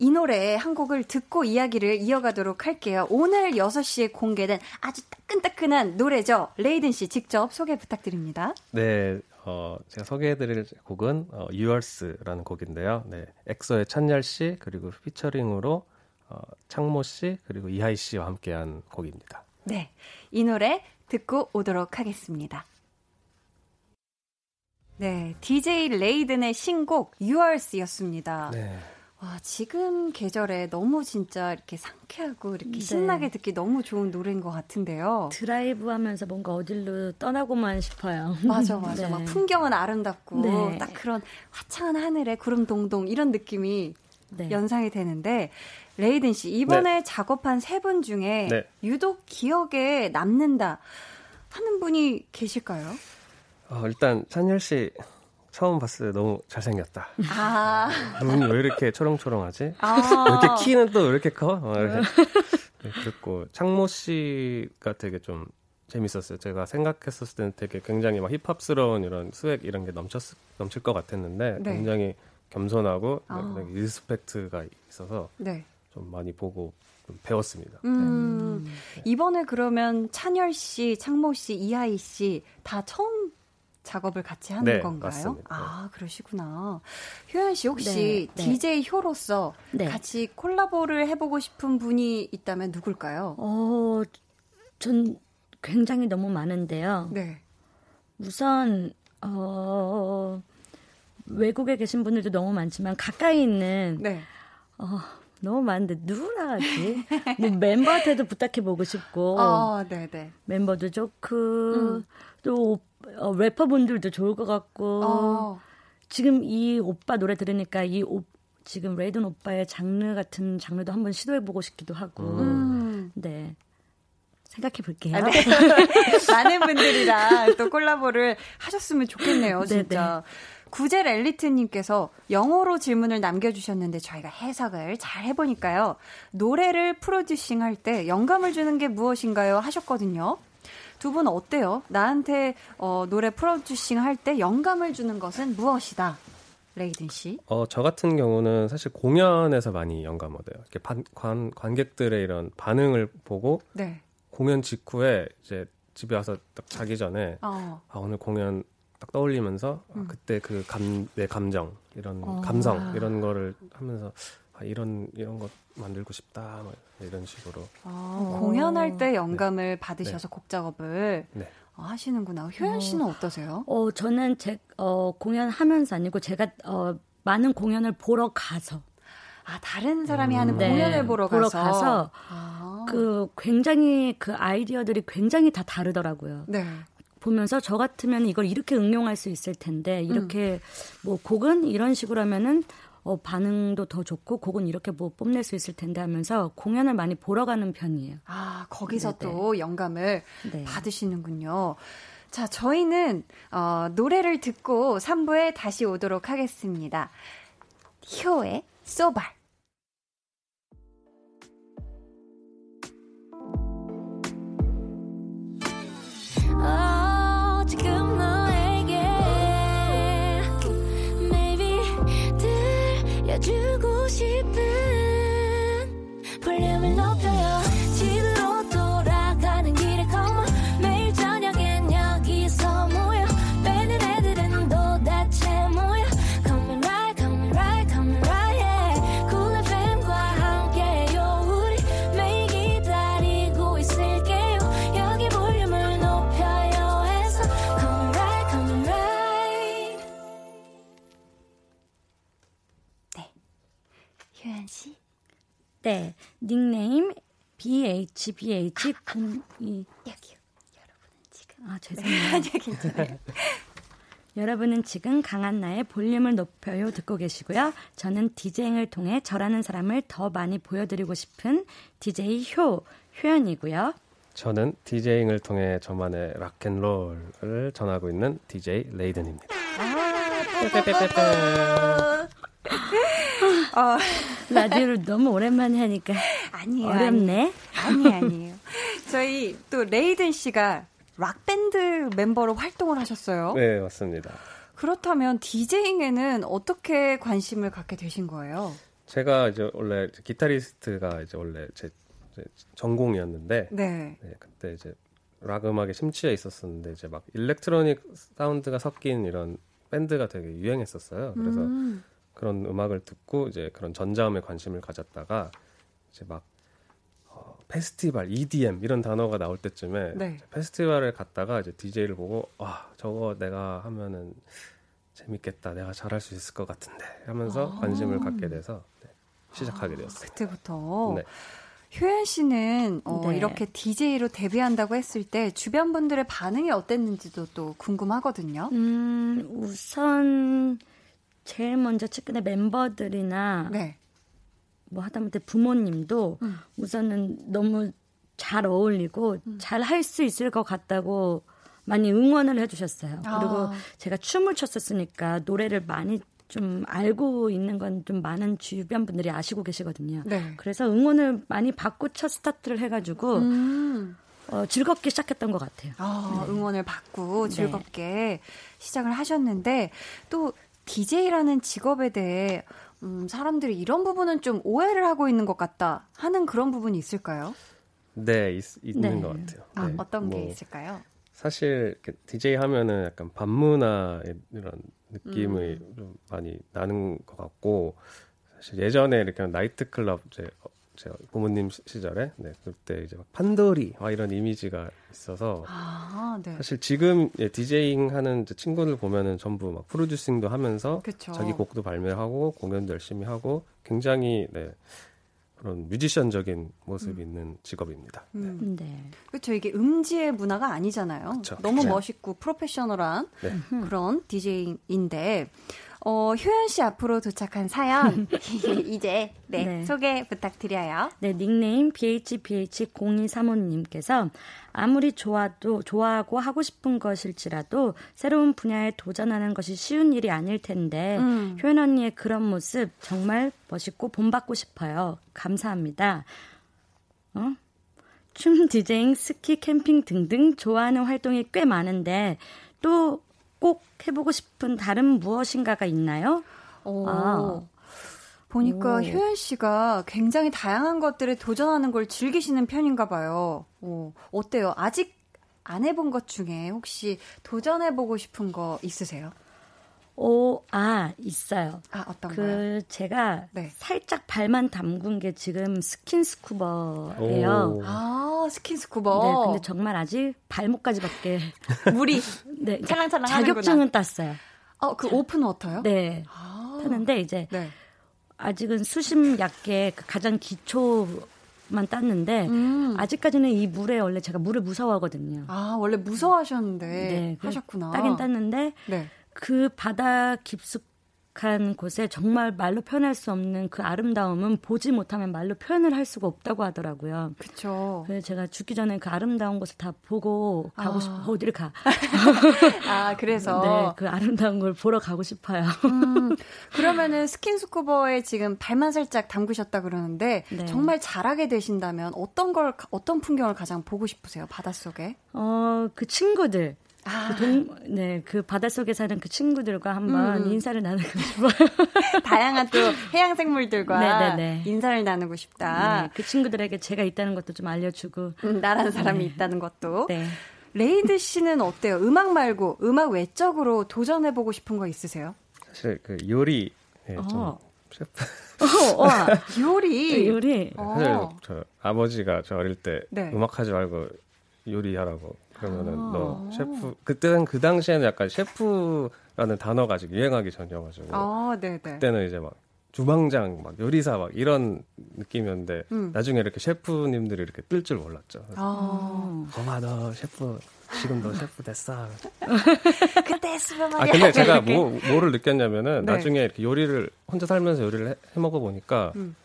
이 노래 한 곡을 듣고 이야기를 이어가도록 할게요. 오늘 6시에 공개된 아주 따끈따끈한 노래죠. 레이든 씨 직접 소개 부탁드립니다. 네, 어, 제가 소개해드릴 곡은 어, Yours라는 곡인데요. 네, 엑소의 찬열 씨 그리고 피처링으로 어, 창모 씨 그리고 이하이 씨와 함께한 곡입니다. 네. 이 노래 듣고 오도록 하겠습니다. 네. DJ 레이든의 신곡 Yours였습니다. 네, 와, 지금 계절에 너무 진짜 이렇게 상쾌하고 이렇게 네. 신나게 듣기 너무 좋은 노래인 것 같은데요. 드라이브 하면서 뭔가 어딜로 떠나고만 싶어요. 맞아, 맞아. [LAUGHS] 네. 막 풍경은 아름답고 네. 딱 그런 화창한 하늘에 구름 동동 이런 느낌이 네. 연상이 되는데 레이든 씨 이번에 작업한 세 분 중에 네. 유독 기억에 남는다 하는 분이 계실까요? 어, 일단 찬열 씨 처음 봤을 때 너무 잘생겼다. 아, 눈이 왜 이렇게 초롱초롱하지? 왜 아. 이렇게 키는 또 왜 이렇게 커? 어, 이렇게. 네, 그랬고 창모 씨가 되게 좀 재밌었어요. 제가 생각했었을 때는 되게 굉장히 막 힙합스러운 이런 swag 이런 게 넘쳤 넘칠 것 같았는데 네. 굉장히 겸손하고 아. 굉장히 respect가 있어서 네. 좀 많이 보고 좀 배웠습니다. 음, 이번에 그러면 찬열 씨, 창모 씨, 이하이 씨 다 처음 작업을 같이 하는 네, 건가요? 맞습니다. 아, 그러시구나. 효연 씨 혹시 네, 네. DJ 효로서 네. 같이 콜라보를 해보고 싶은 분이 있다면 누굴까요? 어, 전 굉장히 너무 많은데요. 네. 우선 어, 외국에 계신 분들도 너무 많지만 가까이 있는 네. 어, 너무 많은데 누구라 하지? 뭐 멤버한테도 부탁해 보고 싶고 아, 네, 네. 멤버도 좋고 음. 또 어, 래퍼분들도 좋을 것 같고 어, 지금 이 오빠 노래 들으니까 이 오, 지금 레이든 오빠의 장르 같은 장르도 한번 시도해 보고 싶기도 하고 음. 네 생각해 볼게요. 아, 네. [LAUGHS] 많은 분들이랑 또 콜라보를 하셨으면 좋겠네요, 진짜. 구젤 엘리트님께서 영어로 질문을 남겨주셨는데 저희가 해석을 잘 해보니까요. 노래를 프로듀싱 할 때 영감을 주는 게 무엇인가요? 하셨거든요. 두 분 어때요? 나한테 어, 노래 프로듀싱 할 때 영감을 주는 것은 무엇이다? 레이든 씨. 어, 저 같은 경우는 사실 공연에서 많이 영감 얻어요. 이렇게 반, 관, 관객들의 이런 반응을 보고 네. 공연 직후에 이제 집에 와서 딱 자기 전에 어. 아, 오늘 공연 딱 떠올리면서 아, 음. 그때 그 감, 내 감정 이런 어. 감성 이런 거를 하면서 아, 이런 이런 것 만들고 싶다 뭐 이런 식으로 아, 공연할 때 영감을 받으셔서 네. 곡 작업을 네. 어, 하시는구나. 효연 씨는 어 떠세요? 어 저는 제 어, 공연하면서 아니고 제가 어, 많은 공연을 보러 가서 아, 다른 사람이 하는 음. 네, 공연을 보러, 보러 가서. 가서 아. 그 굉장히 그 아이디어들이 굉장히 다 다르더라고요. 네. 보면서 저 같으면 이걸 이렇게 응용할 수 있을 텐데 이렇게 뭐 곡은 이런 식으로 하면은 어, 반응도 더 좋고 곡은 이렇게 뭐 뽐낼 수 있을 텐데 하면서 공연을 많이 보러 가는 편이에요. 아, 거기서 네네. 또 영감을 네. 받으시는군요. 자, 저희는 어, 노래를 듣고 3부에 다시 오도록 하겠습니다. 효의 소발. 싶은 네, 닉네임 BHBH 02 여기요. 여러분은 지금 아, 죄송해요. [LAUGHS] 여러분은 지금 강한나의 볼륨을 높여요 듣고 계시고요. 저는 디제잉을 통해 저라는 사람을 더 많이 보여드리고 싶은 DJ 효, 효연이고요. 저는 디제잉을 통해 저만의 락앤롤을 전하고 있는 DJ 레이든입니다. [LAUGHS] 어, [LAUGHS] 라디오를 너무 오랜만에 하니까 아니에요. 어렵네. 아니 아니에요. 저희 또 레이든 씨가 락 밴드 멤버로 활동을 하셨어요. 네, 맞습니다. 그렇다면 디제잉에는 어떻게 관심을 갖게 되신 거예요? 제가 이제 원래 기타리스트가 이제 원래 제, 제 전공이었는데 네. 네, 그때 이제 락 음악에 심취해 있었었는데 이제 막 electronic 사운드가 섞인 이런 밴드가 되게 유행했었어요. 그래서 음. 그런 음악을 듣고 이제 그런 전자음에 관심을 가졌다가 이제 막 어, 페스티벌, EDM 이런 단어가 나올 때쯤에 네. 페스티벌을 갔다가 이제 DJ를 보고 와 저거 내가 하면은 재밌겠다, 내가 잘할 수 있을 것 같은데 하면서 아. 관심을 갖게 돼서 네, 시작하게 되었어요. 그때부터 네. 효연 씨는 어, 네. 이렇게 DJ로 데뷔한다고 했을 때 주변 분들의 반응이 어땠는지도 또 궁금하거든요. 음, 우선 제일 먼저 최근에 멤버들이나 네. 뭐 하다못해 부모님도 음. 우선은 너무 잘 어울리고 음. 잘할 수 있을 것 같다고 많이 응원을 해주셨어요. 아. 그리고 제가 춤을 췄었으니까 노래를 많이 좀 알고 있는 건 좀 많은 주변 분들이 아시고 계시거든요. 네. 그래서 응원을 많이 받고 첫 스타트를 해가지고 음. 어, 즐겁게 시작했던 것 같아요. 아, 응원을 받고 네. 즐겁게 시작을 하셨는데 또 DJ라는 직업에 대해 음, 사람들이 이런 부분은 좀 오해를 하고 있는 것 같다 하는 그런 부분이 있을까요? 네, 있, 있는 네. 것 같아요. 아, 네, 어떤 게 뭐 있을까요? 사실 DJ 하면은 약간 반문화의 이런 느낌이 음. 좀 많이 나는 것 같고 사실 예전에 이렇게 나이트 클럽 제, 어, 제 부모님 시- 시절에 네, 그때 이제 막 판도리 와 이런 이미지가 있어서 아, 네. 사실 지금 예, 디제잉 하는 친구들 보면은 전부 막 프로듀싱도 하면서 그쵸. 자기 곡도 발매하고 공연도 열심히 하고 굉장히 네, 그런 뮤지션적인 모습이 있는 직업입니다. 음. 네. 그렇죠. 이게 음지의 문화가 아니잖아요. 그쵸. 너무 네. 멋있고 프로페셔널한 네. 그런 DJ인데 어, 효연 씨 앞으로 도착한 사연 [LAUGHS] 이제 네, 네. 소개 부탁드려요. 네, 닉네임 BHBH0235님께서 아무리 좋아도, 좋아하고 하고 싶은 것일지라도 새로운 분야에 도전하는 것이 쉬운 일이 아닐 텐데, 음. 효연 언니의 그런 모습 정말 멋있고 본받고 싶어요. 감사합니다. 어? 춤, 디제잉, 스키, 캠핑 등등 좋아하는 활동이 꽤 많은데, 또 꼭 해보고 싶은 다른 무엇인가가 있나요? 오. 아. 보니까 오. 효연 씨가 굉장히 다양한 것들에 도전하는 걸 즐기시는 편인가 봐요. 오, 어때요? 아직 안 해본 것 중에 혹시 도전해보고 싶은 거 있으세요? 오, 아, 있어요. 아, 어떤 거요? 그 제가 네. 살짝 발만 담근 게 지금 스킨스쿠버예요. 오. 아, 스킨스쿠버. 네, 근데 정말 아직 발목까지밖에 [LAUGHS] 물이. [LAUGHS] 네, 찰랑찰랑 자격증은 땄어요. 어, 그 open water요? 네, 아. 땄는데 이제 네. 아직은 수심 얕게 그 가장 기초 만 땄는데 음. 아직까지는 이 물에 원래 제가 물을 무서워하거든요. 아, 원래 무서워하셨는데 네, 그 하셨구나. 따긴 땄는데 네. 그 바다 깊숙 한 곳에 정말 말로 표현할 수 없는 그 아름다움은 보지 못하면 말로 표현을 할 수가 없다고 하더라고요. 그쵸. 그래서 제가 죽기 전에 그 아름다운 곳을 다 보고 가고 아. 싶어. 어디를 가? [LAUGHS] 아, 그래서. 네, 그 아름다운 걸 보러 가고 싶어요. 음, [LAUGHS] 그러면은 스킨스쿠버에 지금 발만 살짝 담그셨다 그러는데 네. 정말 잘하게 되신다면 어떤 걸 어떤 풍경을 가장 보고 싶으세요 바닷속에? 어, 그 친구들. 아, 동, 네, 그 바닷속에 사는 그 친구들과 한번 음. 인사를 나누고 싶어요. [LAUGHS] 다양한 또 해양 생물들과 네네네. 인사를 나누고 싶다. 네, 그 친구들에게 제가 있다는 것도 좀 알려주고. 음, 나라는 사람이 네. 있다는 것도. 네. 레이든 씨는 어때요? 음악 말고 음악 외적으로 도전해보고 싶은 거 있으세요? 사실 그 요리 예, 좀 어. 셰프 어, 와, [LAUGHS] 요리. 요리. 사실 어. 저 아버지가 저 어릴 때 네. 음악하지 말고 요리하라고 그러면은 아. 너 셰프 그때는 그 당시에는 약간 셰프라는 단어가 아직 유행하기 전이어가지고 아, 네네. 그때는 이제 막 주방장 막 요리사 막 이런 느낌이었는데 음. 나중에 이렇게 셰프님들이 이렇게 뜰 줄 몰랐죠. 아, 엄마 너 셰프 지금 너 셰프 됐어. [LAUGHS] 그때 했으면 아 말이야. 근데 제가. 뭐 뭐를 느꼈냐면은 네. 나중에 이렇게 요리를 혼자 살면서 요리를 해, 해 먹어 보니까 음.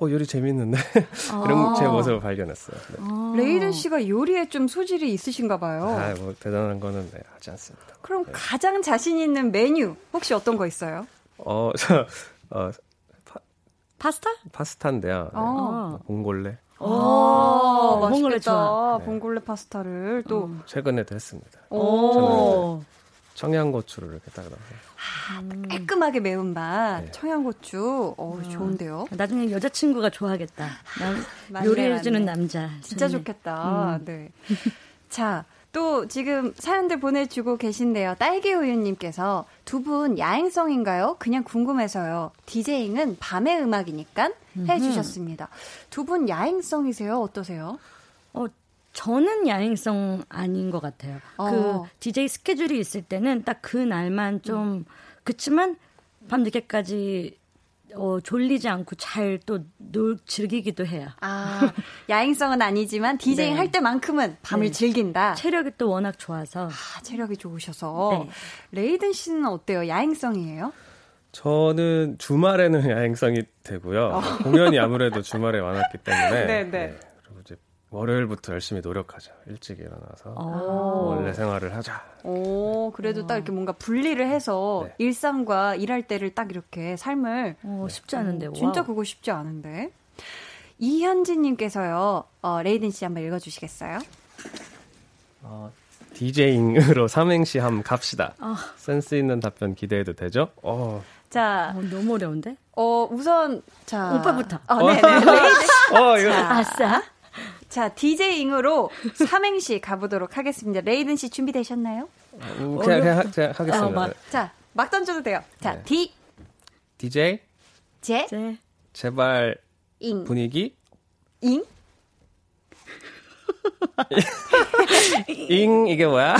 어 요리 재밌는데 [LAUGHS] 아. 이런 제 모습을 발견했어요. 네. 어. 레이든 씨가 요리에 좀 소질이 있으신가 봐요. 아, 뭐 대단한 거는 네, 하지 않습니다. 그럼 가장 자신 있는 메뉴 혹시 어떤 거 있어요? 어, [LAUGHS] 저, 어, 파스타? 파스타인데요. 네. 어. 봉골레. 오, 오, 봉골레 맛있겠다. 좋아. 네. 봉골레 파스타를 또. 최근에도 했습니다. 오. 청양고추를 이렇게 딱 넣어서. 깔끔하게 매운맛, 네. 청양고추, 어 좋은데요. 나중에 여자친구가 좋아하겠다. 남, [LAUGHS] 맞네, 요리해주는. 남자. 진짜 좋네. 좋겠다. 네. 자, 또 지금 사연들 보내주고 계신데요. 딸기우유님께서 두 분 야행성인가요? 그냥 궁금해서요. 디제잉은 밤의 음악이니까 해주셨습니다. 두 분 야행성이세요? 어떠세요? 어, 저는 야행성 아닌 것 같아요. 어. 그 DJ 스케줄이 있을 때는 딱 그 날만 좀 그치만 밤 늦게까지 어, 졸리지 않고 잘 또 놀 즐기기도 해요. 아, 야행성은 아니지만 디제잉 네. 할 때만큼은 밤을 네. 즐긴다. 체력이 또 워낙 좋아서 아, 체력이 좋으셔서. 네. 레이든 씨는 어때요? 야행성이에요? 저는 주말에는 [LAUGHS] 야행성이 되고요. 공연이 아무래도 주말에 많았기 때문에. 네, 네. 월요일부터 열심히 노력하죠. 일찍 일어나서. 어. 원래 생활을 하자. 오, 그래도 딱 이렇게 뭔가 분리를 해서 네. 일상과 일할 때를 딱 이렇게 삶을 어, 쉽지 않은데. 오, 진짜. 그거 쉽지 않은데. 이현진님께서요, 어, 레이든 씨 한번 읽어주시겠어요? 어, 디제잉으로 [LAUGHS] 삼행시 함 갑시다. 아. 센스 있는 답변 기대해도 되죠? 어, 자, 어, 너무 어려운데? 어, 우선, 자. 오빠부터. 어, 네 네. 레이든. [LAUGHS] 어, 이거. 자, 아싸. 자, DJ잉으로 삼행시 가보도록 하겠습니다. 레이든 씨 준비되셨나요? 음, 그냥, 그냥, 하- 그냥 하겠습니다. 어, 막- 네. 자, 막 던져도 돼요. 자, 네. D, DJ, 제, 이제 제발 잉, 분위기, 잉? [LAUGHS] 잉, 이게 뭐야?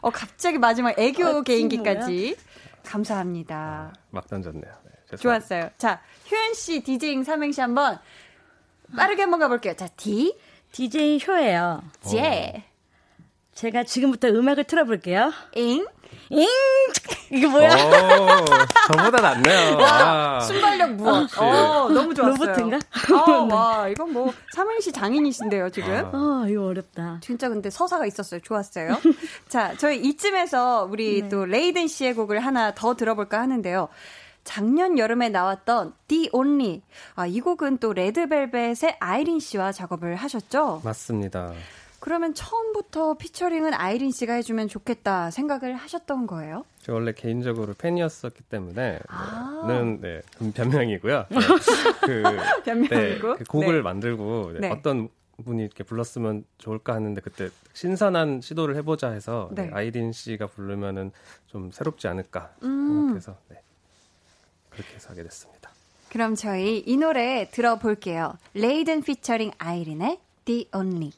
어, 갑자기 마지막 애교 어, 개인기까지. 감사합니다. 막 던졌네요. 네. 좋았어요. 자, 효연 씨 디제잉 삼행시 한번 빠르게 한번 가볼게요. 자, D, DJ 효예요. 제, 제가 지금부터 음악을 틀어볼게요. 잉. 잉! 이게 뭐야? 오, 저보다 낫네요. [LAUGHS] 와. 순발력 무엇? 어, 너무 좋았어요. 로봇인가? 어, [LAUGHS] 와, 이건 뭐 삼행시 장인이신데요, 지금. 아. 어, 이거 어렵다. 진짜 근데 서사가 있었어요. 좋았어요. [LAUGHS] 자, 저희 이쯤에서 우리 또 레이든 씨의 곡을 하나 더 들어볼까 하는데요. 작년 여름에 나왔던 The Only. 아, 이 곡은 또 레드벨벳의 아이린 씨와 작업을 하셨죠? 맞습니다. 그러면 처음부터 피처링은 아이린 씨가 해주면 좋겠다 생각을 하셨던 거예요? 저 원래 개인적으로 팬이었었기 때문에 아. 는 네, 음, 변명이고요. [LAUGHS] 네, 그, 변명이고. 네, 그 곡을 네. 만들고 네, 네. 어떤 분이 이렇게 불렀으면 좋을까 하는데 그때 신선한 시도를 해보자 해서 네, 네. 아이린 씨가 부르면은 좀 새롭지 않을까 음. 생각해서 네, 그렇게 해서 하게 됐습니다. 그럼 저희 이 노래 들어볼게요. 레이든 피처링 아이린의 The Only.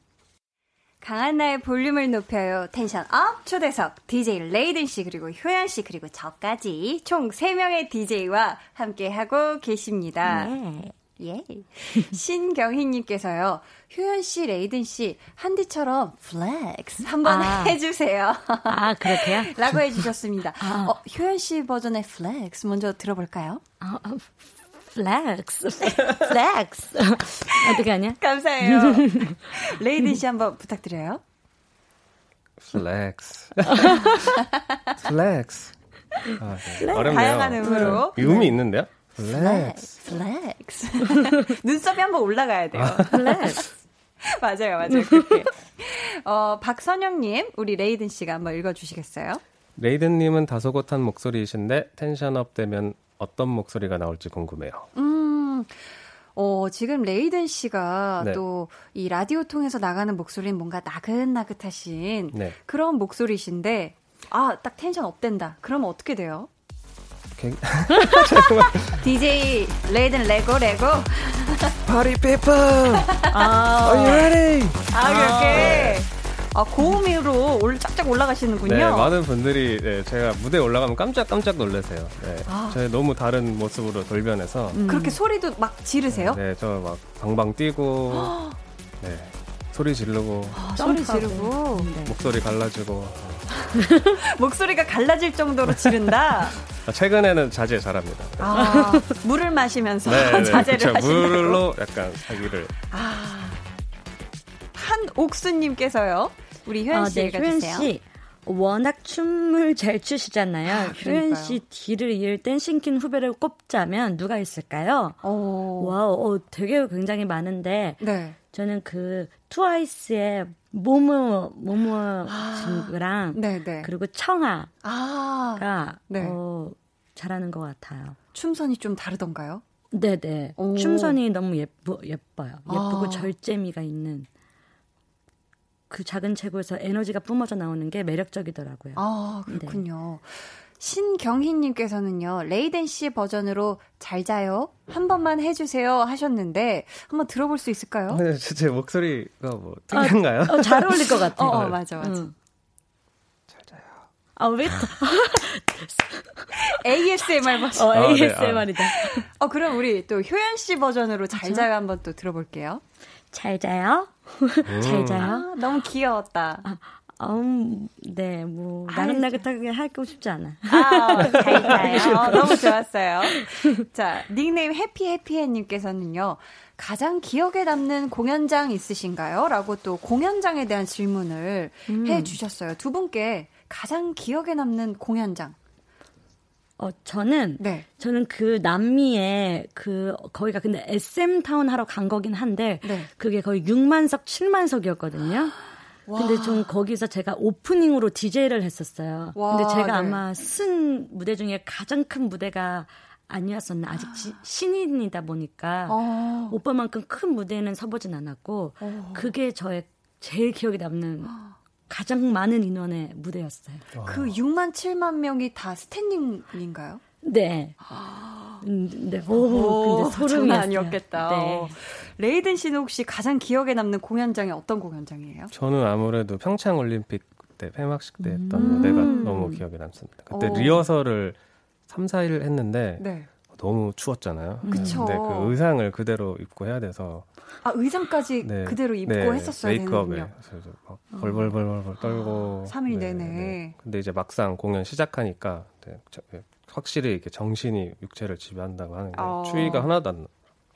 강한나의 볼륨을 높여요. tension up 초대석 DJ 레이든 씨 그리고 효연 씨 그리고 저까지 총 3명의 DJ와 함께 하고 계십니다. 네. 예. [LAUGHS] 신경희님께서요. 효연 씨, 레이든 씨 한디처럼 flex 한번 아. [LAUGHS] 해주세요. 아, 그렇게요? [LAUGHS] 라고 해주셨습니다. 아. 어, 효연 씨 버전의 flex 먼저 들어볼까요? 아, 아, flex. flex. 어떻게 하냐? 감사해요. 레이든 씨 한번 부탁드려요. flex. flex. 아, 네. 어렵네요. 다양한 음으로. 네. 음이 있는데요? flex. flex. [LAUGHS] 눈썹이 한번 올라가야 돼요. flex. [LAUGHS] 맞아요, 맞아요. 그렇게. 어, 박선영님, 우리 레이든 씨가 한번 읽어주시겠어요? 레이든님은 다소곳한 목소리이신데 tension up 되면 어떤 목소리가 나올지 궁금해요. 음, 어, 지금 레이든 씨가 네. 또이 라디오 통해서 나가는 목소리는 뭔가 나긋나긋하신 네. 그런 목소리신데, 아, 딱 tension up된다. 그러면 어떻게 돼요? 개- DJ 레이든 let's go let's go. Party people, 아, are you ready? 아, 이렇게. 아, 고음으로 올, 쫙쫙 올라가시는군요. 네, 많은 분들이 네, 제가 무대에 올라가면 깜짝깜짝 놀라세요. 네, 아. 저의 너무 다른 모습으로 돌변해서 그렇게 소리도 막 지르세요? 네, 저 막 방방 뛰고 [GASPS] 네, 소리 지르고 아, 소리. 지르고. 네. 목소리 갈라지고 [LAUGHS] 목소리가 갈라질 정도로 지른다. 아, [LAUGHS] 최근에는 자제 잘합니다. 아, 물을 마시면서 네, 네, [LAUGHS] 자제를 그쵸. 하신다고. 물로 약간 사기를 아, 한옥수님께서요. 우리 효연 아, 씨 네, 읽어주세요. 효연 씨. 워낙 춤을 잘 추시잖아요. 아, 효연. 씨 뒤를 이을 dancing queen 후배를 꼽자면 누가 있을까요? 오. 와우, 어, 되게 굉장히 많은데 네. 저는 그 트와이스의 모모 모모 친구랑 네네. 그리고 청아가 아, 네. 어, 잘하는 것 같아요. 춤선이 좀 다르던가요? 네네. 오. 춤선이 너무 예쁘, 예뻐요. 예쁘고 아. 절제미가 있는 그 작은 체구에서 에너지가 뿜어져 나오는 게 매력적이더라고요. 아, 그렇군요. 신경희님께서는요, 레이덴 씨 버전으로 잘 자요? 한 번만 해주세요 하셨는데, 한번 들어볼 수 있을까요? 네, 제 목소리가 뭐 특이한가요? 어, 잘 어울릴 것 [LAUGHS] 어, 같아요. 어, 맞아, 맞아. 응. 아, 왜 또? [LAUGHS] ASMR 버전. 어, 아, 네, ASMR이다. 어, 그럼 우리 또 효연 씨 버전으로 잘 자요 한번 또 들어볼게요. 잘 자요? 잘 자요? 아, 너무 귀여웠다. 음, 네, 뭐, 나긋나긋하게 하고 싶지 않아. 아, 잘 자요. 너무 좋았어요. 자, 닉네임 해피해피해님께서는요, 가장 기억에 남는 공연장 있으신가요? 라고 또 공연장에 대한 질문을 해 주셨어요. 두 분께 가장 기억에 남는 공연장. 어, 저는, 네. 저는 그 남미에 그, 거기가 근데 SM타운 하러 간 거긴 한데, 네. 그게 거의 6만석, 7만석이었거든요. 근데 좀 거기서 제가 오프닝으로 DJ를 했었어요. 와, 근데 제가 네. 아마 쓴 무대 중에 가장 큰 무대가 아니었었나. 아직 지- 신인이다 보니까 어. 오빠만큼 큰 무대에는 서보진 않았고 그게 저의 제일 기억에 남는 가장 많은 인원의 무대였어요. 그 6만 7만 명이 다 스탠딩인가요? 네. 음, 네. 오, 오, 근데. 장난 아니었겠다. 네. 레이든 씨는 혹시 가장 기억에 남는 공연장이 어떤 공연장이에요? 저는 아무래도 평창 올림픽 때 폐막식 때 했던 무대가 너무 기억에 남습니다. 그때 오. 리허설을 3, 4일 했는데 네. 너무 추웠잖아요. 그쵸. 근데 그 의상을 그대로 입고 해야 돼서 아, 의상까지 네. 그대로 입고 네, 했었어야 메이크업에 되는군요. 그래서 막 벌벌벌벌 떨고 3일 내내. 근데 이제 막상 공연 시작하니까 네, 저- 네, 확실히 이렇게 정신이 육체를 지배한다고 하는 게 어. 추위가 하나도 안 나-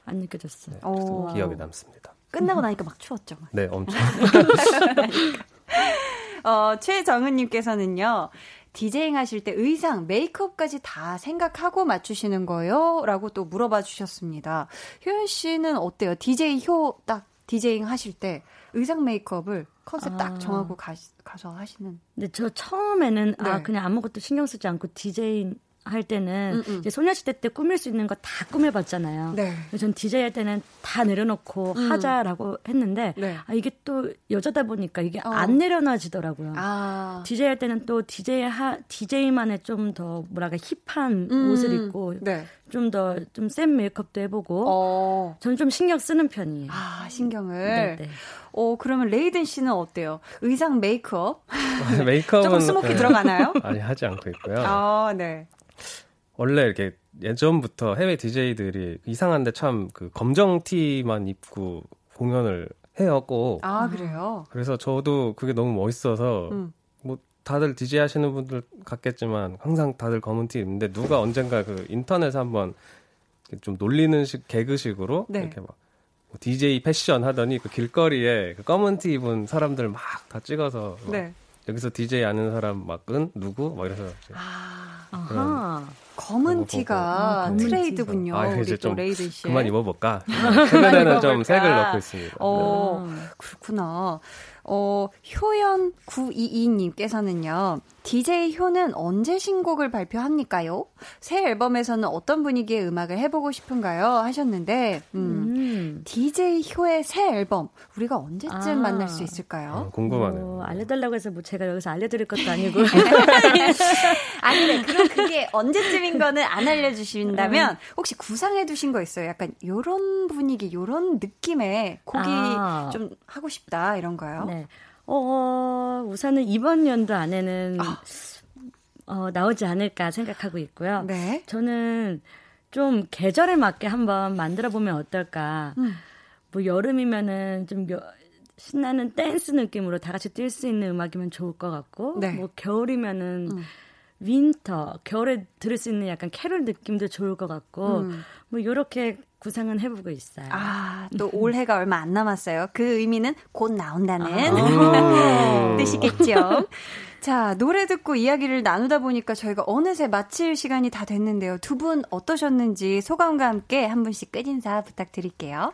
안 느껴졌어요. 네, 오. 기억에 남습니다. 끝나고 나니까 막 추웠죠. 네, 엄청. [LAUGHS] 어, 최정은님께서는요, 디제잉 하실 때 의상, 메이크업까지 다 생각하고 맞추시는 거요? 라고 또 물어봐 주셨습니다. 효연 씨는 어때요? DJ 효딱 디제잉 하실 때 의상 메이크업을 컨셉 아. 딱 정하고 가, 가서 하시는. 근데 저 처음에는 네. 아 그냥 아무것도 신경 쓰지 않고 DJ 할 때는 음, 음. 이제 소녀시대 때 꾸밀 수 있는 거 다 꾸며봤잖아요. 네. 그래서 전 DJ 할 때는 다 내려놓고 음. 하자라고 했는데 네. 아 이게 또 여자다 보니까 이게 어. 안 내려놔지더라고요. 아. DJ 할 때는 또 DJ 하 DJ만의 좀 더 뭐랄까 힙한 음, 옷을 입고 네. 좀더 좀 센 메이크업도 해보고 어. 저는 좀 신경 쓰는 편이에요. 아, 신경을. 네, 네. 어, 그러면 레이든 씨는 어때요? 의상 메이크업? [LAUGHS] 메이크업은 조금 smoky 네, 들어가나요? [LAUGHS] 아니 하지 않고 있고요. 아, 네. 원래 이렇게 예전부터 해외 DJ들이 이상한데 참 그 검정 티만 입고 공연을 해요 꼭. 아, 그래요? 그래서 저도 그게 너무 멋있어서 음. 뭐 다들 DJ 하시는 분들 같겠지만 항상 다들 검은 티 입는데 누가 언젠가 그 인터넷에 한번 좀 놀리는 식 개그식으로 네. 이렇게 막 DJ 패션 하더니 그 길거리에 그 검은 티 입은 사람들 막 다 찍어서 막 네. 여기서 DJ 아는 사람 막은 누구 막 이래서 아. 아하. 검은 보고. 티가 아, 검은 티. 트레이드군요. 아, 이제 또좀 레이든 씨. 그만 입어볼까? [LAUGHS] 최근에는 좀? 색을 넣고 있습니다. 어, 음. 그렇구나. 어, 효연 922님께서는요, DJ 효는 언제 신곡을 발표합니까요? 새 앨범에서는 어떤 분위기의 음악을 해보고 싶은가요? 하셨는데, 음, 음. DJ 효의 새 앨범, 우리가 언제쯤 아. 만날 수 어, 있을까요? 궁금하네요. 뭐 알려달라고 해서 뭐 제가 여기서 알려드릴 것도 [LAUGHS] 아니고. [LAUGHS] 아니, 네. 그럼 그게 언제쯤인 거는 안 알려주신다면, 혹시 구상해두신 거 있어요? 약간, 요런 분위기, 요런 느낌의 곡이 아. 좀 하고 싶다, 이런 거요? 네. 어, 우선은 이번 연도 안에는 어, 나오지 않을까 생각하고 있고요. 네. 저는 좀 계절에 맞게 한번 만들어 보면 어떨까. 음. 뭐 여름이면은 좀 여- 신나는 댄스 느낌으로 다 같이 뛸 수 있는 음악이면 좋을 것 같고, 네. 뭐 겨울이면은 음. winter, 겨울에 들을 수 있는 약간 캐롤 느낌도 좋을 것 같고, 음. 뭐 요렇게 구상은 해보고 있어요. 아, 또 올해가 얼마 안 남았어요. 그 의미는 곧 나온다는 [LAUGHS] 음. 뜻이겠죠. 자, 노래 듣고 이야기를 나누다 보니까 저희가 어느새 마칠 시간이 다 됐는데요. 두 분 어떠셨는지 소감과 함께 한 분씩 끝인사 부탁드릴게요.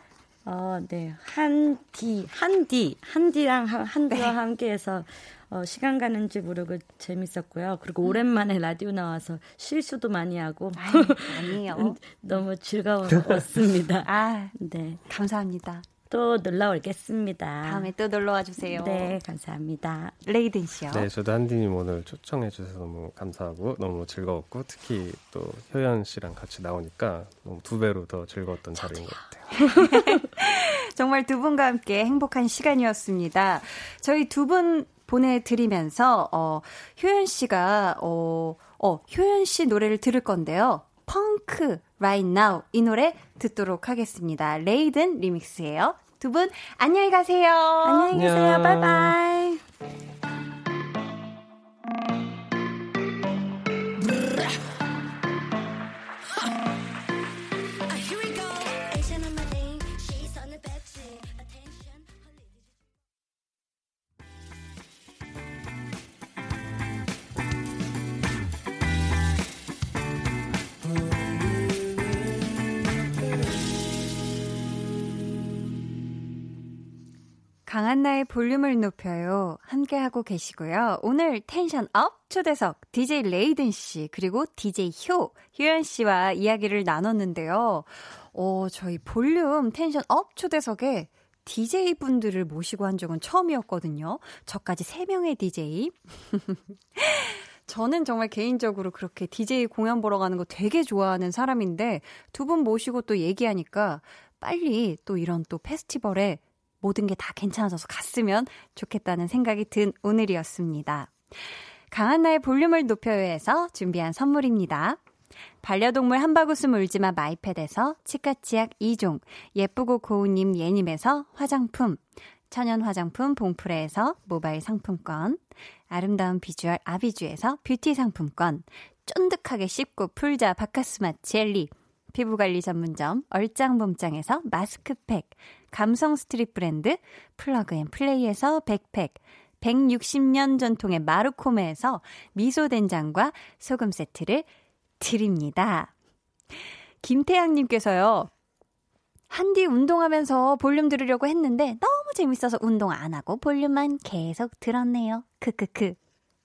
어, 네. 한디, 한디, 한디랑, 하- 한디와 네. 함께해서, 어, 시간 가는 줄 모르고 재밌었고요. 그리고 오랜만에 라디오 나와서 실수도 많이 하고, 아유, 아니에요. [LAUGHS] 너무 즐거웠습니다. 아, 네. 감사합니다. 또 놀러 오겠습니다. 다음에 또 놀러 와 주세요. 네, 감사합니다. 레이든 씨요. 네, 저도 한디님 오늘 초청해 주셔서 너무 감사하고 너무 즐거웠고 특히 또 효연 씨랑 같이 나오니까 너무 두 배로 더 즐거웠던 자리인 것 같아요. [LAUGHS] 정말 두 분과 함께 행복한 시간이었습니다. 저희 두 분 보내드리면서, 어, 효연 씨가, 어, 어, 효연 씨 노래를 들을 건데요. 펑크, right now. 이 노래 듣도록 하겠습니다. 레이든 리믹스예요. 두 분, 안녕히 가세요. 안녕히 계세요. 안녕. 바이바이. 강한나의 볼륨을 높여요. 함께하고 계시고요. 오늘 tension up 초대석 DJ 레이든 씨 그리고 DJ 효 효연 씨와 이야기를 나눴는데요. 어, 저희 볼륨 tension up 초대석에 DJ 분들을 모시고 한 적은 처음이었거든요. 저까지 3명의 DJ. [LAUGHS] 저는 정말 개인적으로 그렇게 DJ 공연 보러 가는 거 되게 좋아하는 사람인데 두 분 모시고 또 얘기하니까 빨리 또 이런 또 페스티벌에 모든 게 다 괜찮아져서 갔으면 좋겠다는 생각이 든 오늘이었습니다. 강한나의 볼륨을 높여요에서 준비한 선물입니다. 반려동물 한바구스 물지마 마이패드에서 치카치약 2종, 예쁘고 고운님 예님에서 화장품, 천연 화장품 봉프레에서 모바일 상품권, 아름다운 비주얼 아비주에서 뷰티 상품권, 쫀득하게 씹고 풀자 박카스맛 젤리, 피부관리 전문점 얼짱몸짱에서 마스크팩, 감성 스트릿 브랜드 플러그앤플레이에서 백팩, 160년 전통의 마르코메에서 미소된장과 소금 세트를 드립니다. 김태양님께서요. 한디 운동하면서 볼륨 들으려고 했는데 너무 재밌어서 운동 안 하고 볼륨만 계속 들었네요. 크크크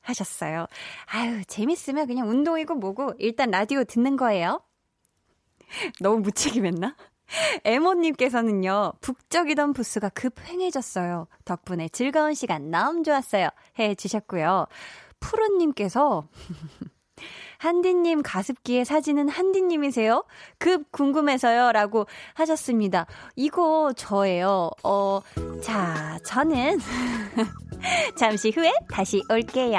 하셨어요. 아유, 재밌으면 그냥 운동이고 뭐고 일단 라디오 듣는 거예요. [LAUGHS] 너무 무책임했나? 에모님께서는요, 북적이던 부스가 급 횡해졌어요. 덕분에 즐거운 시간 너무 좋았어요. 해 주셨고요. 푸른님께서, [LAUGHS] 한디님 가습기에 사진은 한디님이세요? 급 궁금해서요. 라고 하셨습니다. 이거 저예요. 어, 자, 저는 [LAUGHS] 잠시 후에 다시 올게요.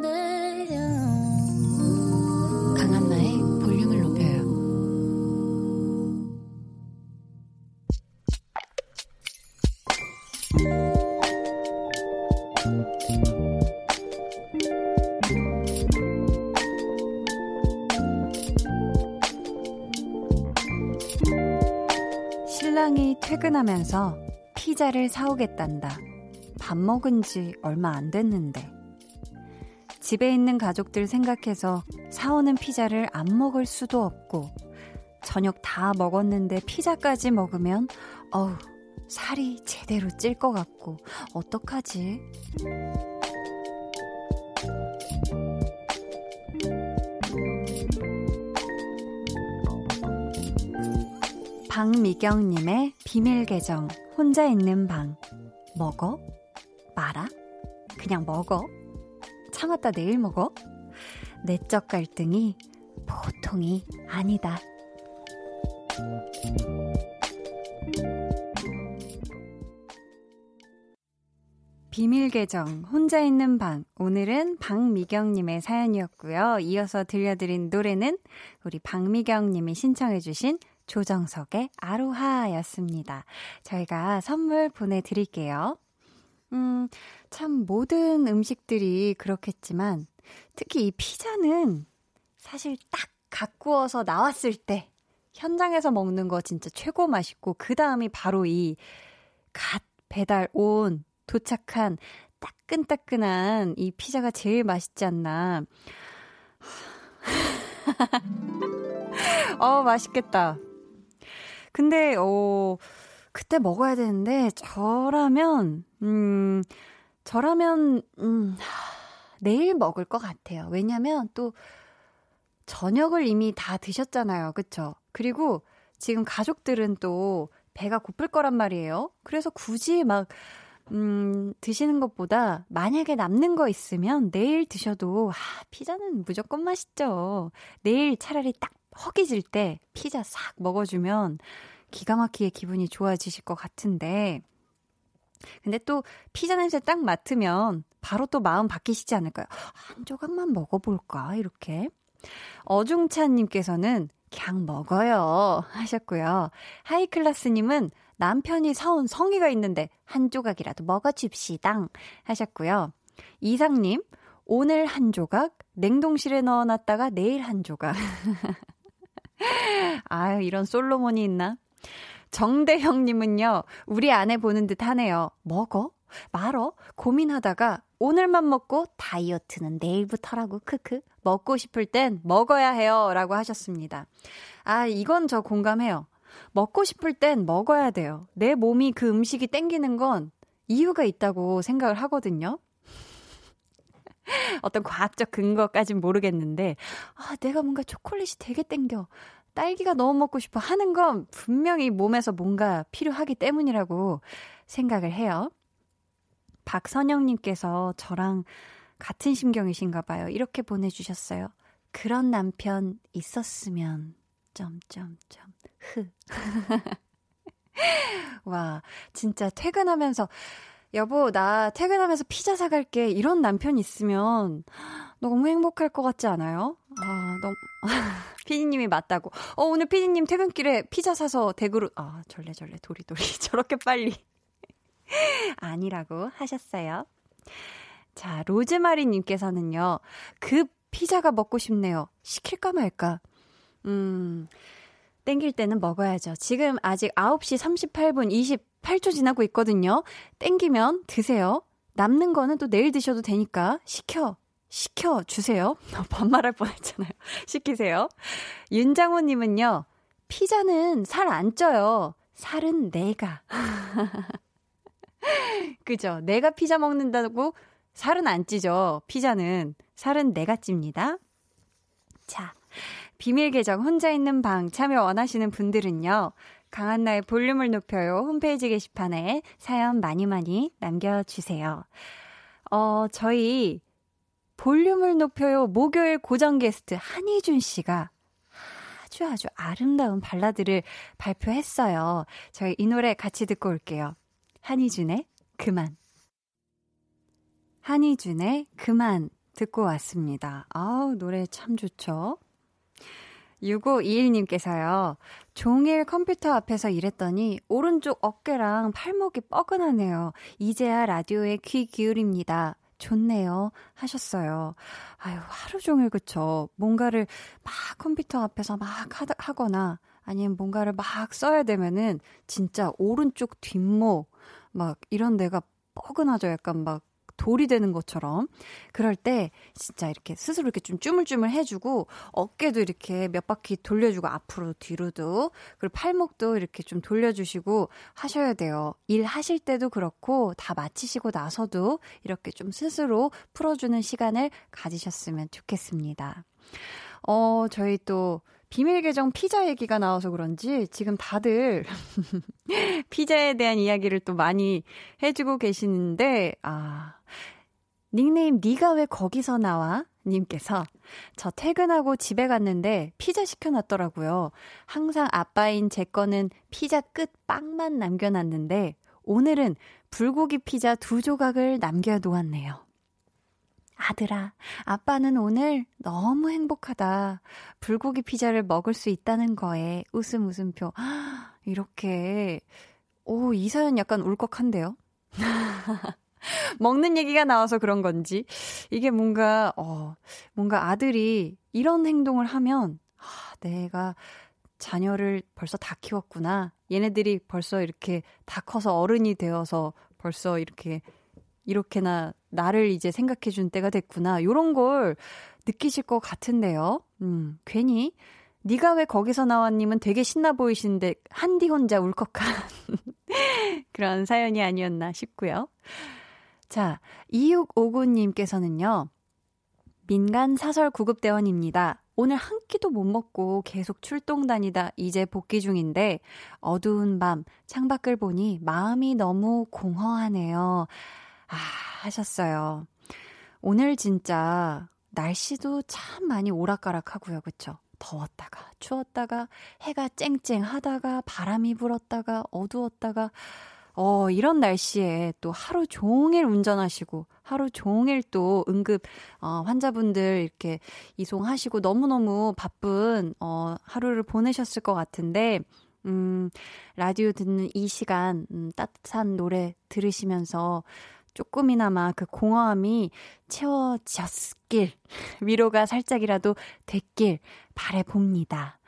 퇴근하면서 피자를 사오겠단다. 밥 먹은 지 얼마 안 됐는데. 집에 있는 가족들 생각해서 사오는 피자를 안 먹을 수도 없고, 저녁 다 먹었는데 피자까지 먹으면, 어우, 살이 제대로 찔 것 같고, 어떡하지? 박미경님의 비밀 계정, 혼자 있는 방. 먹어? 말아? 그냥 먹어? 참았다 내일 먹어? 내적 갈등이 보통이 아니다. 비밀 계정, 혼자 있는 방. 오늘은 박미경님의 사연이었고요. 이어서 들려드린 노래는 우리 박미경님이 신청해주신 조정석의 아로하였습니다. 저희가 선물 보내드릴게요. 음, 참 모든 음식들이 그렇겠지만 특히 이 피자는 사실 딱 가꾸어서 나왔을 때 현장에서 먹는 거 진짜 최고 맛있고 그 다음이 바로 이 갓 배달 온 도착한 따끈따끈한 이 피자가 제일 맛있지 않나. [LAUGHS] 어, 맛있겠다. 근데, 어, 그때 먹어야 되는데, 저라면, 음, 저라면, 음, 내일 먹을 것 같아요. 왜냐면 또, 저녁을 이미 다 드셨잖아요. 그쵸? 그리고 지금 가족들은 또 배가 고플 거란 말이에요. 그래서 굳이 막, 음, 드시는 것보다 만약에 남는 거 있으면 내일 드셔도, 아, 피자는 무조건 맛있죠. 내일 차라리 딱 허기질 때 피자 싹 먹어주면 기가 막히게 기분이 좋아지실 것 같은데, 근데 또 피자 냄새 딱 맡으면 바로 또 마음 바뀌시지 않을까요? 한 조각만 먹어볼까? 이렇게. 어중찬님께서는 그냥 먹어요. 하셨고요. 하이클라스님은 남편이 사온 성의가 있는데 한 조각이라도 먹어줍시당. 하셨고요. 이상님, 오늘 한 조각, 냉동실에 넣어놨다가 내일 한 조각. [LAUGHS] 아유, 이런 솔로몬이 있나? 정대형님은요, 우리 아내 보는 듯 하네요. 먹어? 말어? 고민하다가 오늘만 먹고 다이어트는 내일부터라고, 크크. 먹고 싶을 땐 먹어야 해요. 라고 하셨습니다. 아, 이건 저 공감해요. 먹고 싶을 땐 먹어야 돼요. 내 몸이 그 음식이 땡기는 건 이유가 있다고 생각을 하거든요. [LAUGHS] 어떤 과학적 근거까진 모르겠는데, 아, 내가 뭔가 초콜릿이 되게 땡겨. 딸기가 너무 먹고 싶어 하는 건 분명히 몸에서 뭔가 필요하기 때문이라고 생각을 해요. 박선영님께서 저랑 같은 심경이신가 봐요. 이렇게 보내주셨어요. 그런 남편 있었으면, 점점점, 흐. [LAUGHS] 와, 진짜 퇴근하면서, 여보, 나 퇴근하면서 피자 사갈게. 이런 남편 있으면 너무 행복할 것 같지 않아요? 아, 너무. [LAUGHS] 피디님이 맞다고. 어, 오늘 피디님 퇴근길에 피자 사서 댁으로, 아, 절레절레 도리도리. [LAUGHS] 저렇게 빨리. [LAUGHS] 아니라고 하셨어요. 자, 로즈마리님께서는요, 그 피자가 먹고 싶네요. 시킬까 말까? 음, 땡길 때는 먹어야죠. 지금 아직 9시 38분 28초 지나고 있거든요. 땡기면 드세요. 남는 거는 또 내일 드셔도 되니까 시켜. 시켜 주세요. [LAUGHS] 반말할 뻔했잖아요. [LAUGHS] 시키세요. 윤장호 님은요, 피자는 살 안 쪄요. 살은 내가. [LAUGHS] 그죠? 내가 피자 먹는다고 살은 안 찌죠. 피자는. 살은 내가 찝니다. 자, 비밀 계정 혼자 있는 방 참여 원하시는 분들은요. 강한나의 볼륨을 높여요. 홈페이지 게시판에 사연 많이 많이 남겨주세요. 어, 저희 볼륨을 높여요. 목요일 고정 게스트 한희준 씨가 아주 아주 아름다운 발라드를 발표했어요. 저희 이 노래 같이 듣고 올게요. 한희준의 그만. 한희준의 그만 듣고 왔습니다. 아우, 노래 참 좋죠? 6521님께서요. 종일 컴퓨터 앞에서 일했더니 오른쪽 어깨랑 팔목이 뻐근하네요. 이제야 라디오에 귀 기울입니다. 좋네요. 하셨어요. 아유, 하루 종일 그쵸. 뭔가를 막 컴퓨터 앞에서 막 하거나 아니면 뭔가를 막 써야 되면은 진짜 오른쪽 뒷목 막 이런 데가 뻐근하죠. 약간 막 돌이 되는 것처럼. 그럴 때 진짜 이렇게 스스로 이렇게 좀 쭈물쭈물 해주고 어깨도 이렇게 몇 바퀴 돌려주고 앞으로 뒤로도 그리고 팔목도 이렇게 좀 돌려주시고 하셔야 돼요. 일 하실 때도 그렇고 다 마치시고 나서도 이렇게 좀 스스로 풀어주는 시간을 가지셨으면 좋겠습니다. 어, 저희 또 비밀 계정 피자 얘기가 나와서 그런지 지금 다들 [LAUGHS] 피자에 대한 이야기를 또 많이 해주고 계시는데, 아, 닉네임 네가 왜 거기서 나와? 님께서 저 퇴근하고 집에 갔는데 피자 시켜놨더라고요. 항상 아빠인 제 거는 피자 끝 빵만 남겨놨는데 오늘은 불고기 피자 두 조각을 남겨놓았네요. 아들아, 아빠는 오늘 너무 행복하다. 불고기 피자를 먹을 수 있다는 거에 웃음 웃음표. 이렇게, 오, 이 사연 약간 울컥한데요? [LAUGHS] 먹는 얘기가 나와서 그런 건지. 이게 뭔가, 어, 뭔가 아들이 이런 행동을 하면, 아, 내가 자녀를 벌써 다 키웠구나. 얘네들이 벌써 이렇게 다 커서 어른이 되어서 벌써 이렇게 이렇게나 나를 이제 생각해 준 때가 됐구나. 요런 걸 느끼실 것 같은데요. 음, 괜히 네가 왜 거기서 나왔님은 되게 신나 보이시는데 한디 혼자 울컥한 [LAUGHS] 그런 사연이 아니었나 싶고요. 자, 2659님께서는요. 민간 사설 구급대원입니다. 오늘 한 끼도 못 먹고 계속 출동 다니다 이제 복귀 중인데 어두운 밤 창밖을 보니 마음이 너무 공허하네요. 아, 하셨어요. 오늘 진짜 날씨도 참 많이 오락가락 하고요. 그쵸? 더웠다가, 추웠다가, 해가 쨍쨍 하다가, 바람이 불었다가, 어두웠다가, 어, 이런 날씨에 또 하루 종일 운전하시고, 하루 종일 또 응급, 어, 환자분들 이렇게 이송하시고, 너무너무 바쁜, 어, 하루를 보내셨을 것 같은데, 음, 라디오 듣는 이 시간, 음, 따뜻한 노래 들으시면서, 조금이나마 그 공허함이 채워졌길, [LAUGHS] 위로가 살짝이라도 됐길 바래봅니다.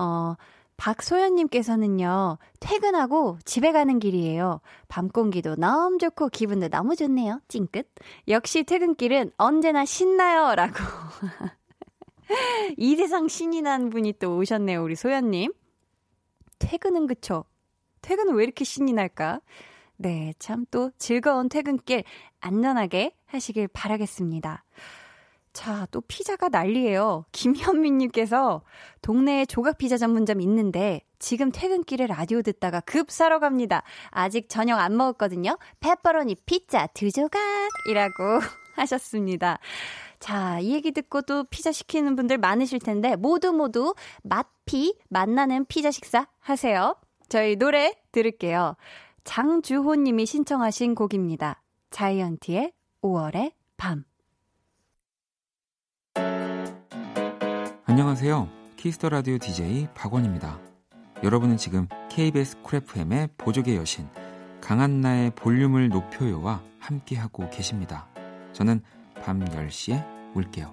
어, 박소연님께서는요, 퇴근하고 집에 가는 길이에요. 밤 공기도 너무 좋고 기분도 너무 좋네요. 찡긋. 역시 퇴근길은 언제나 신나요. 라고. [LAUGHS] 이 세상 신이 난 분이 또 오셨네요. 우리 소연님. 퇴근은 그쵸? 퇴근은 왜 이렇게 신이 날까? 네, 참 또 즐거운 퇴근길 안전하게 하시길 바라겠습니다. 자, 또 피자가 난리예요. 김현민님께서 동네에 조각 피자 전문점 있는데 지금 퇴근길에 라디오 듣다가 급 사러 갑니다. 아직 저녁 안 먹었거든요. 페퍼로니 피자 두 조각이라고 [LAUGHS] 하셨습니다. 자, 이 얘기 듣고 또 피자 시키는 분들 많으실 텐데 모두 모두 맛피 만나는 피자 식사 하세요. 저희 노래 들을게요. 장주호님이 신청하신 곡입니다. 자이언티의 5월의 밤. 안녕하세요. 키스 더 라디오 DJ 박원입니다. 여러분은 지금 KBS 쿨 FM의 보조개 여신 강한나의 볼륨을 높여요와 함께하고 계십니다. 저는 밤 10시에 올게요.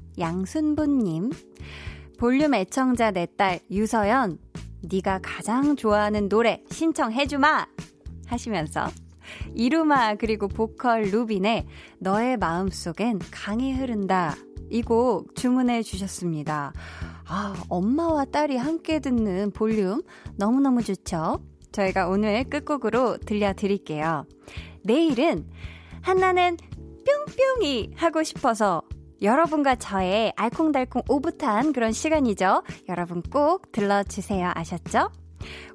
양순보님. 볼륨 애청자 내 딸 유서연. 네가 가장 좋아하는 노래 신청해주마! 하시면서 이루마 그리고 보컬 루빈의 너의 마음속엔 강이 흐른다 이 곡 주문해 주셨습니다. 아, 엄마와 딸이 함께 듣는 볼륨 너무너무 좋죠? 저희가 오늘 끝곡으로 들려드릴게요. 내일은 한나는 뿅뿅이 하고 싶어서 여러분과 저의 알콩달콩 오붓한 그런 시간이죠. 여러분 꼭 들러주세요. 아셨죠?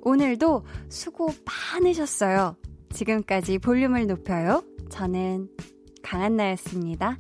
오늘도 수고 많으셨어요. 지금까지 볼륨을 높여요. 저는 강한나였습니다.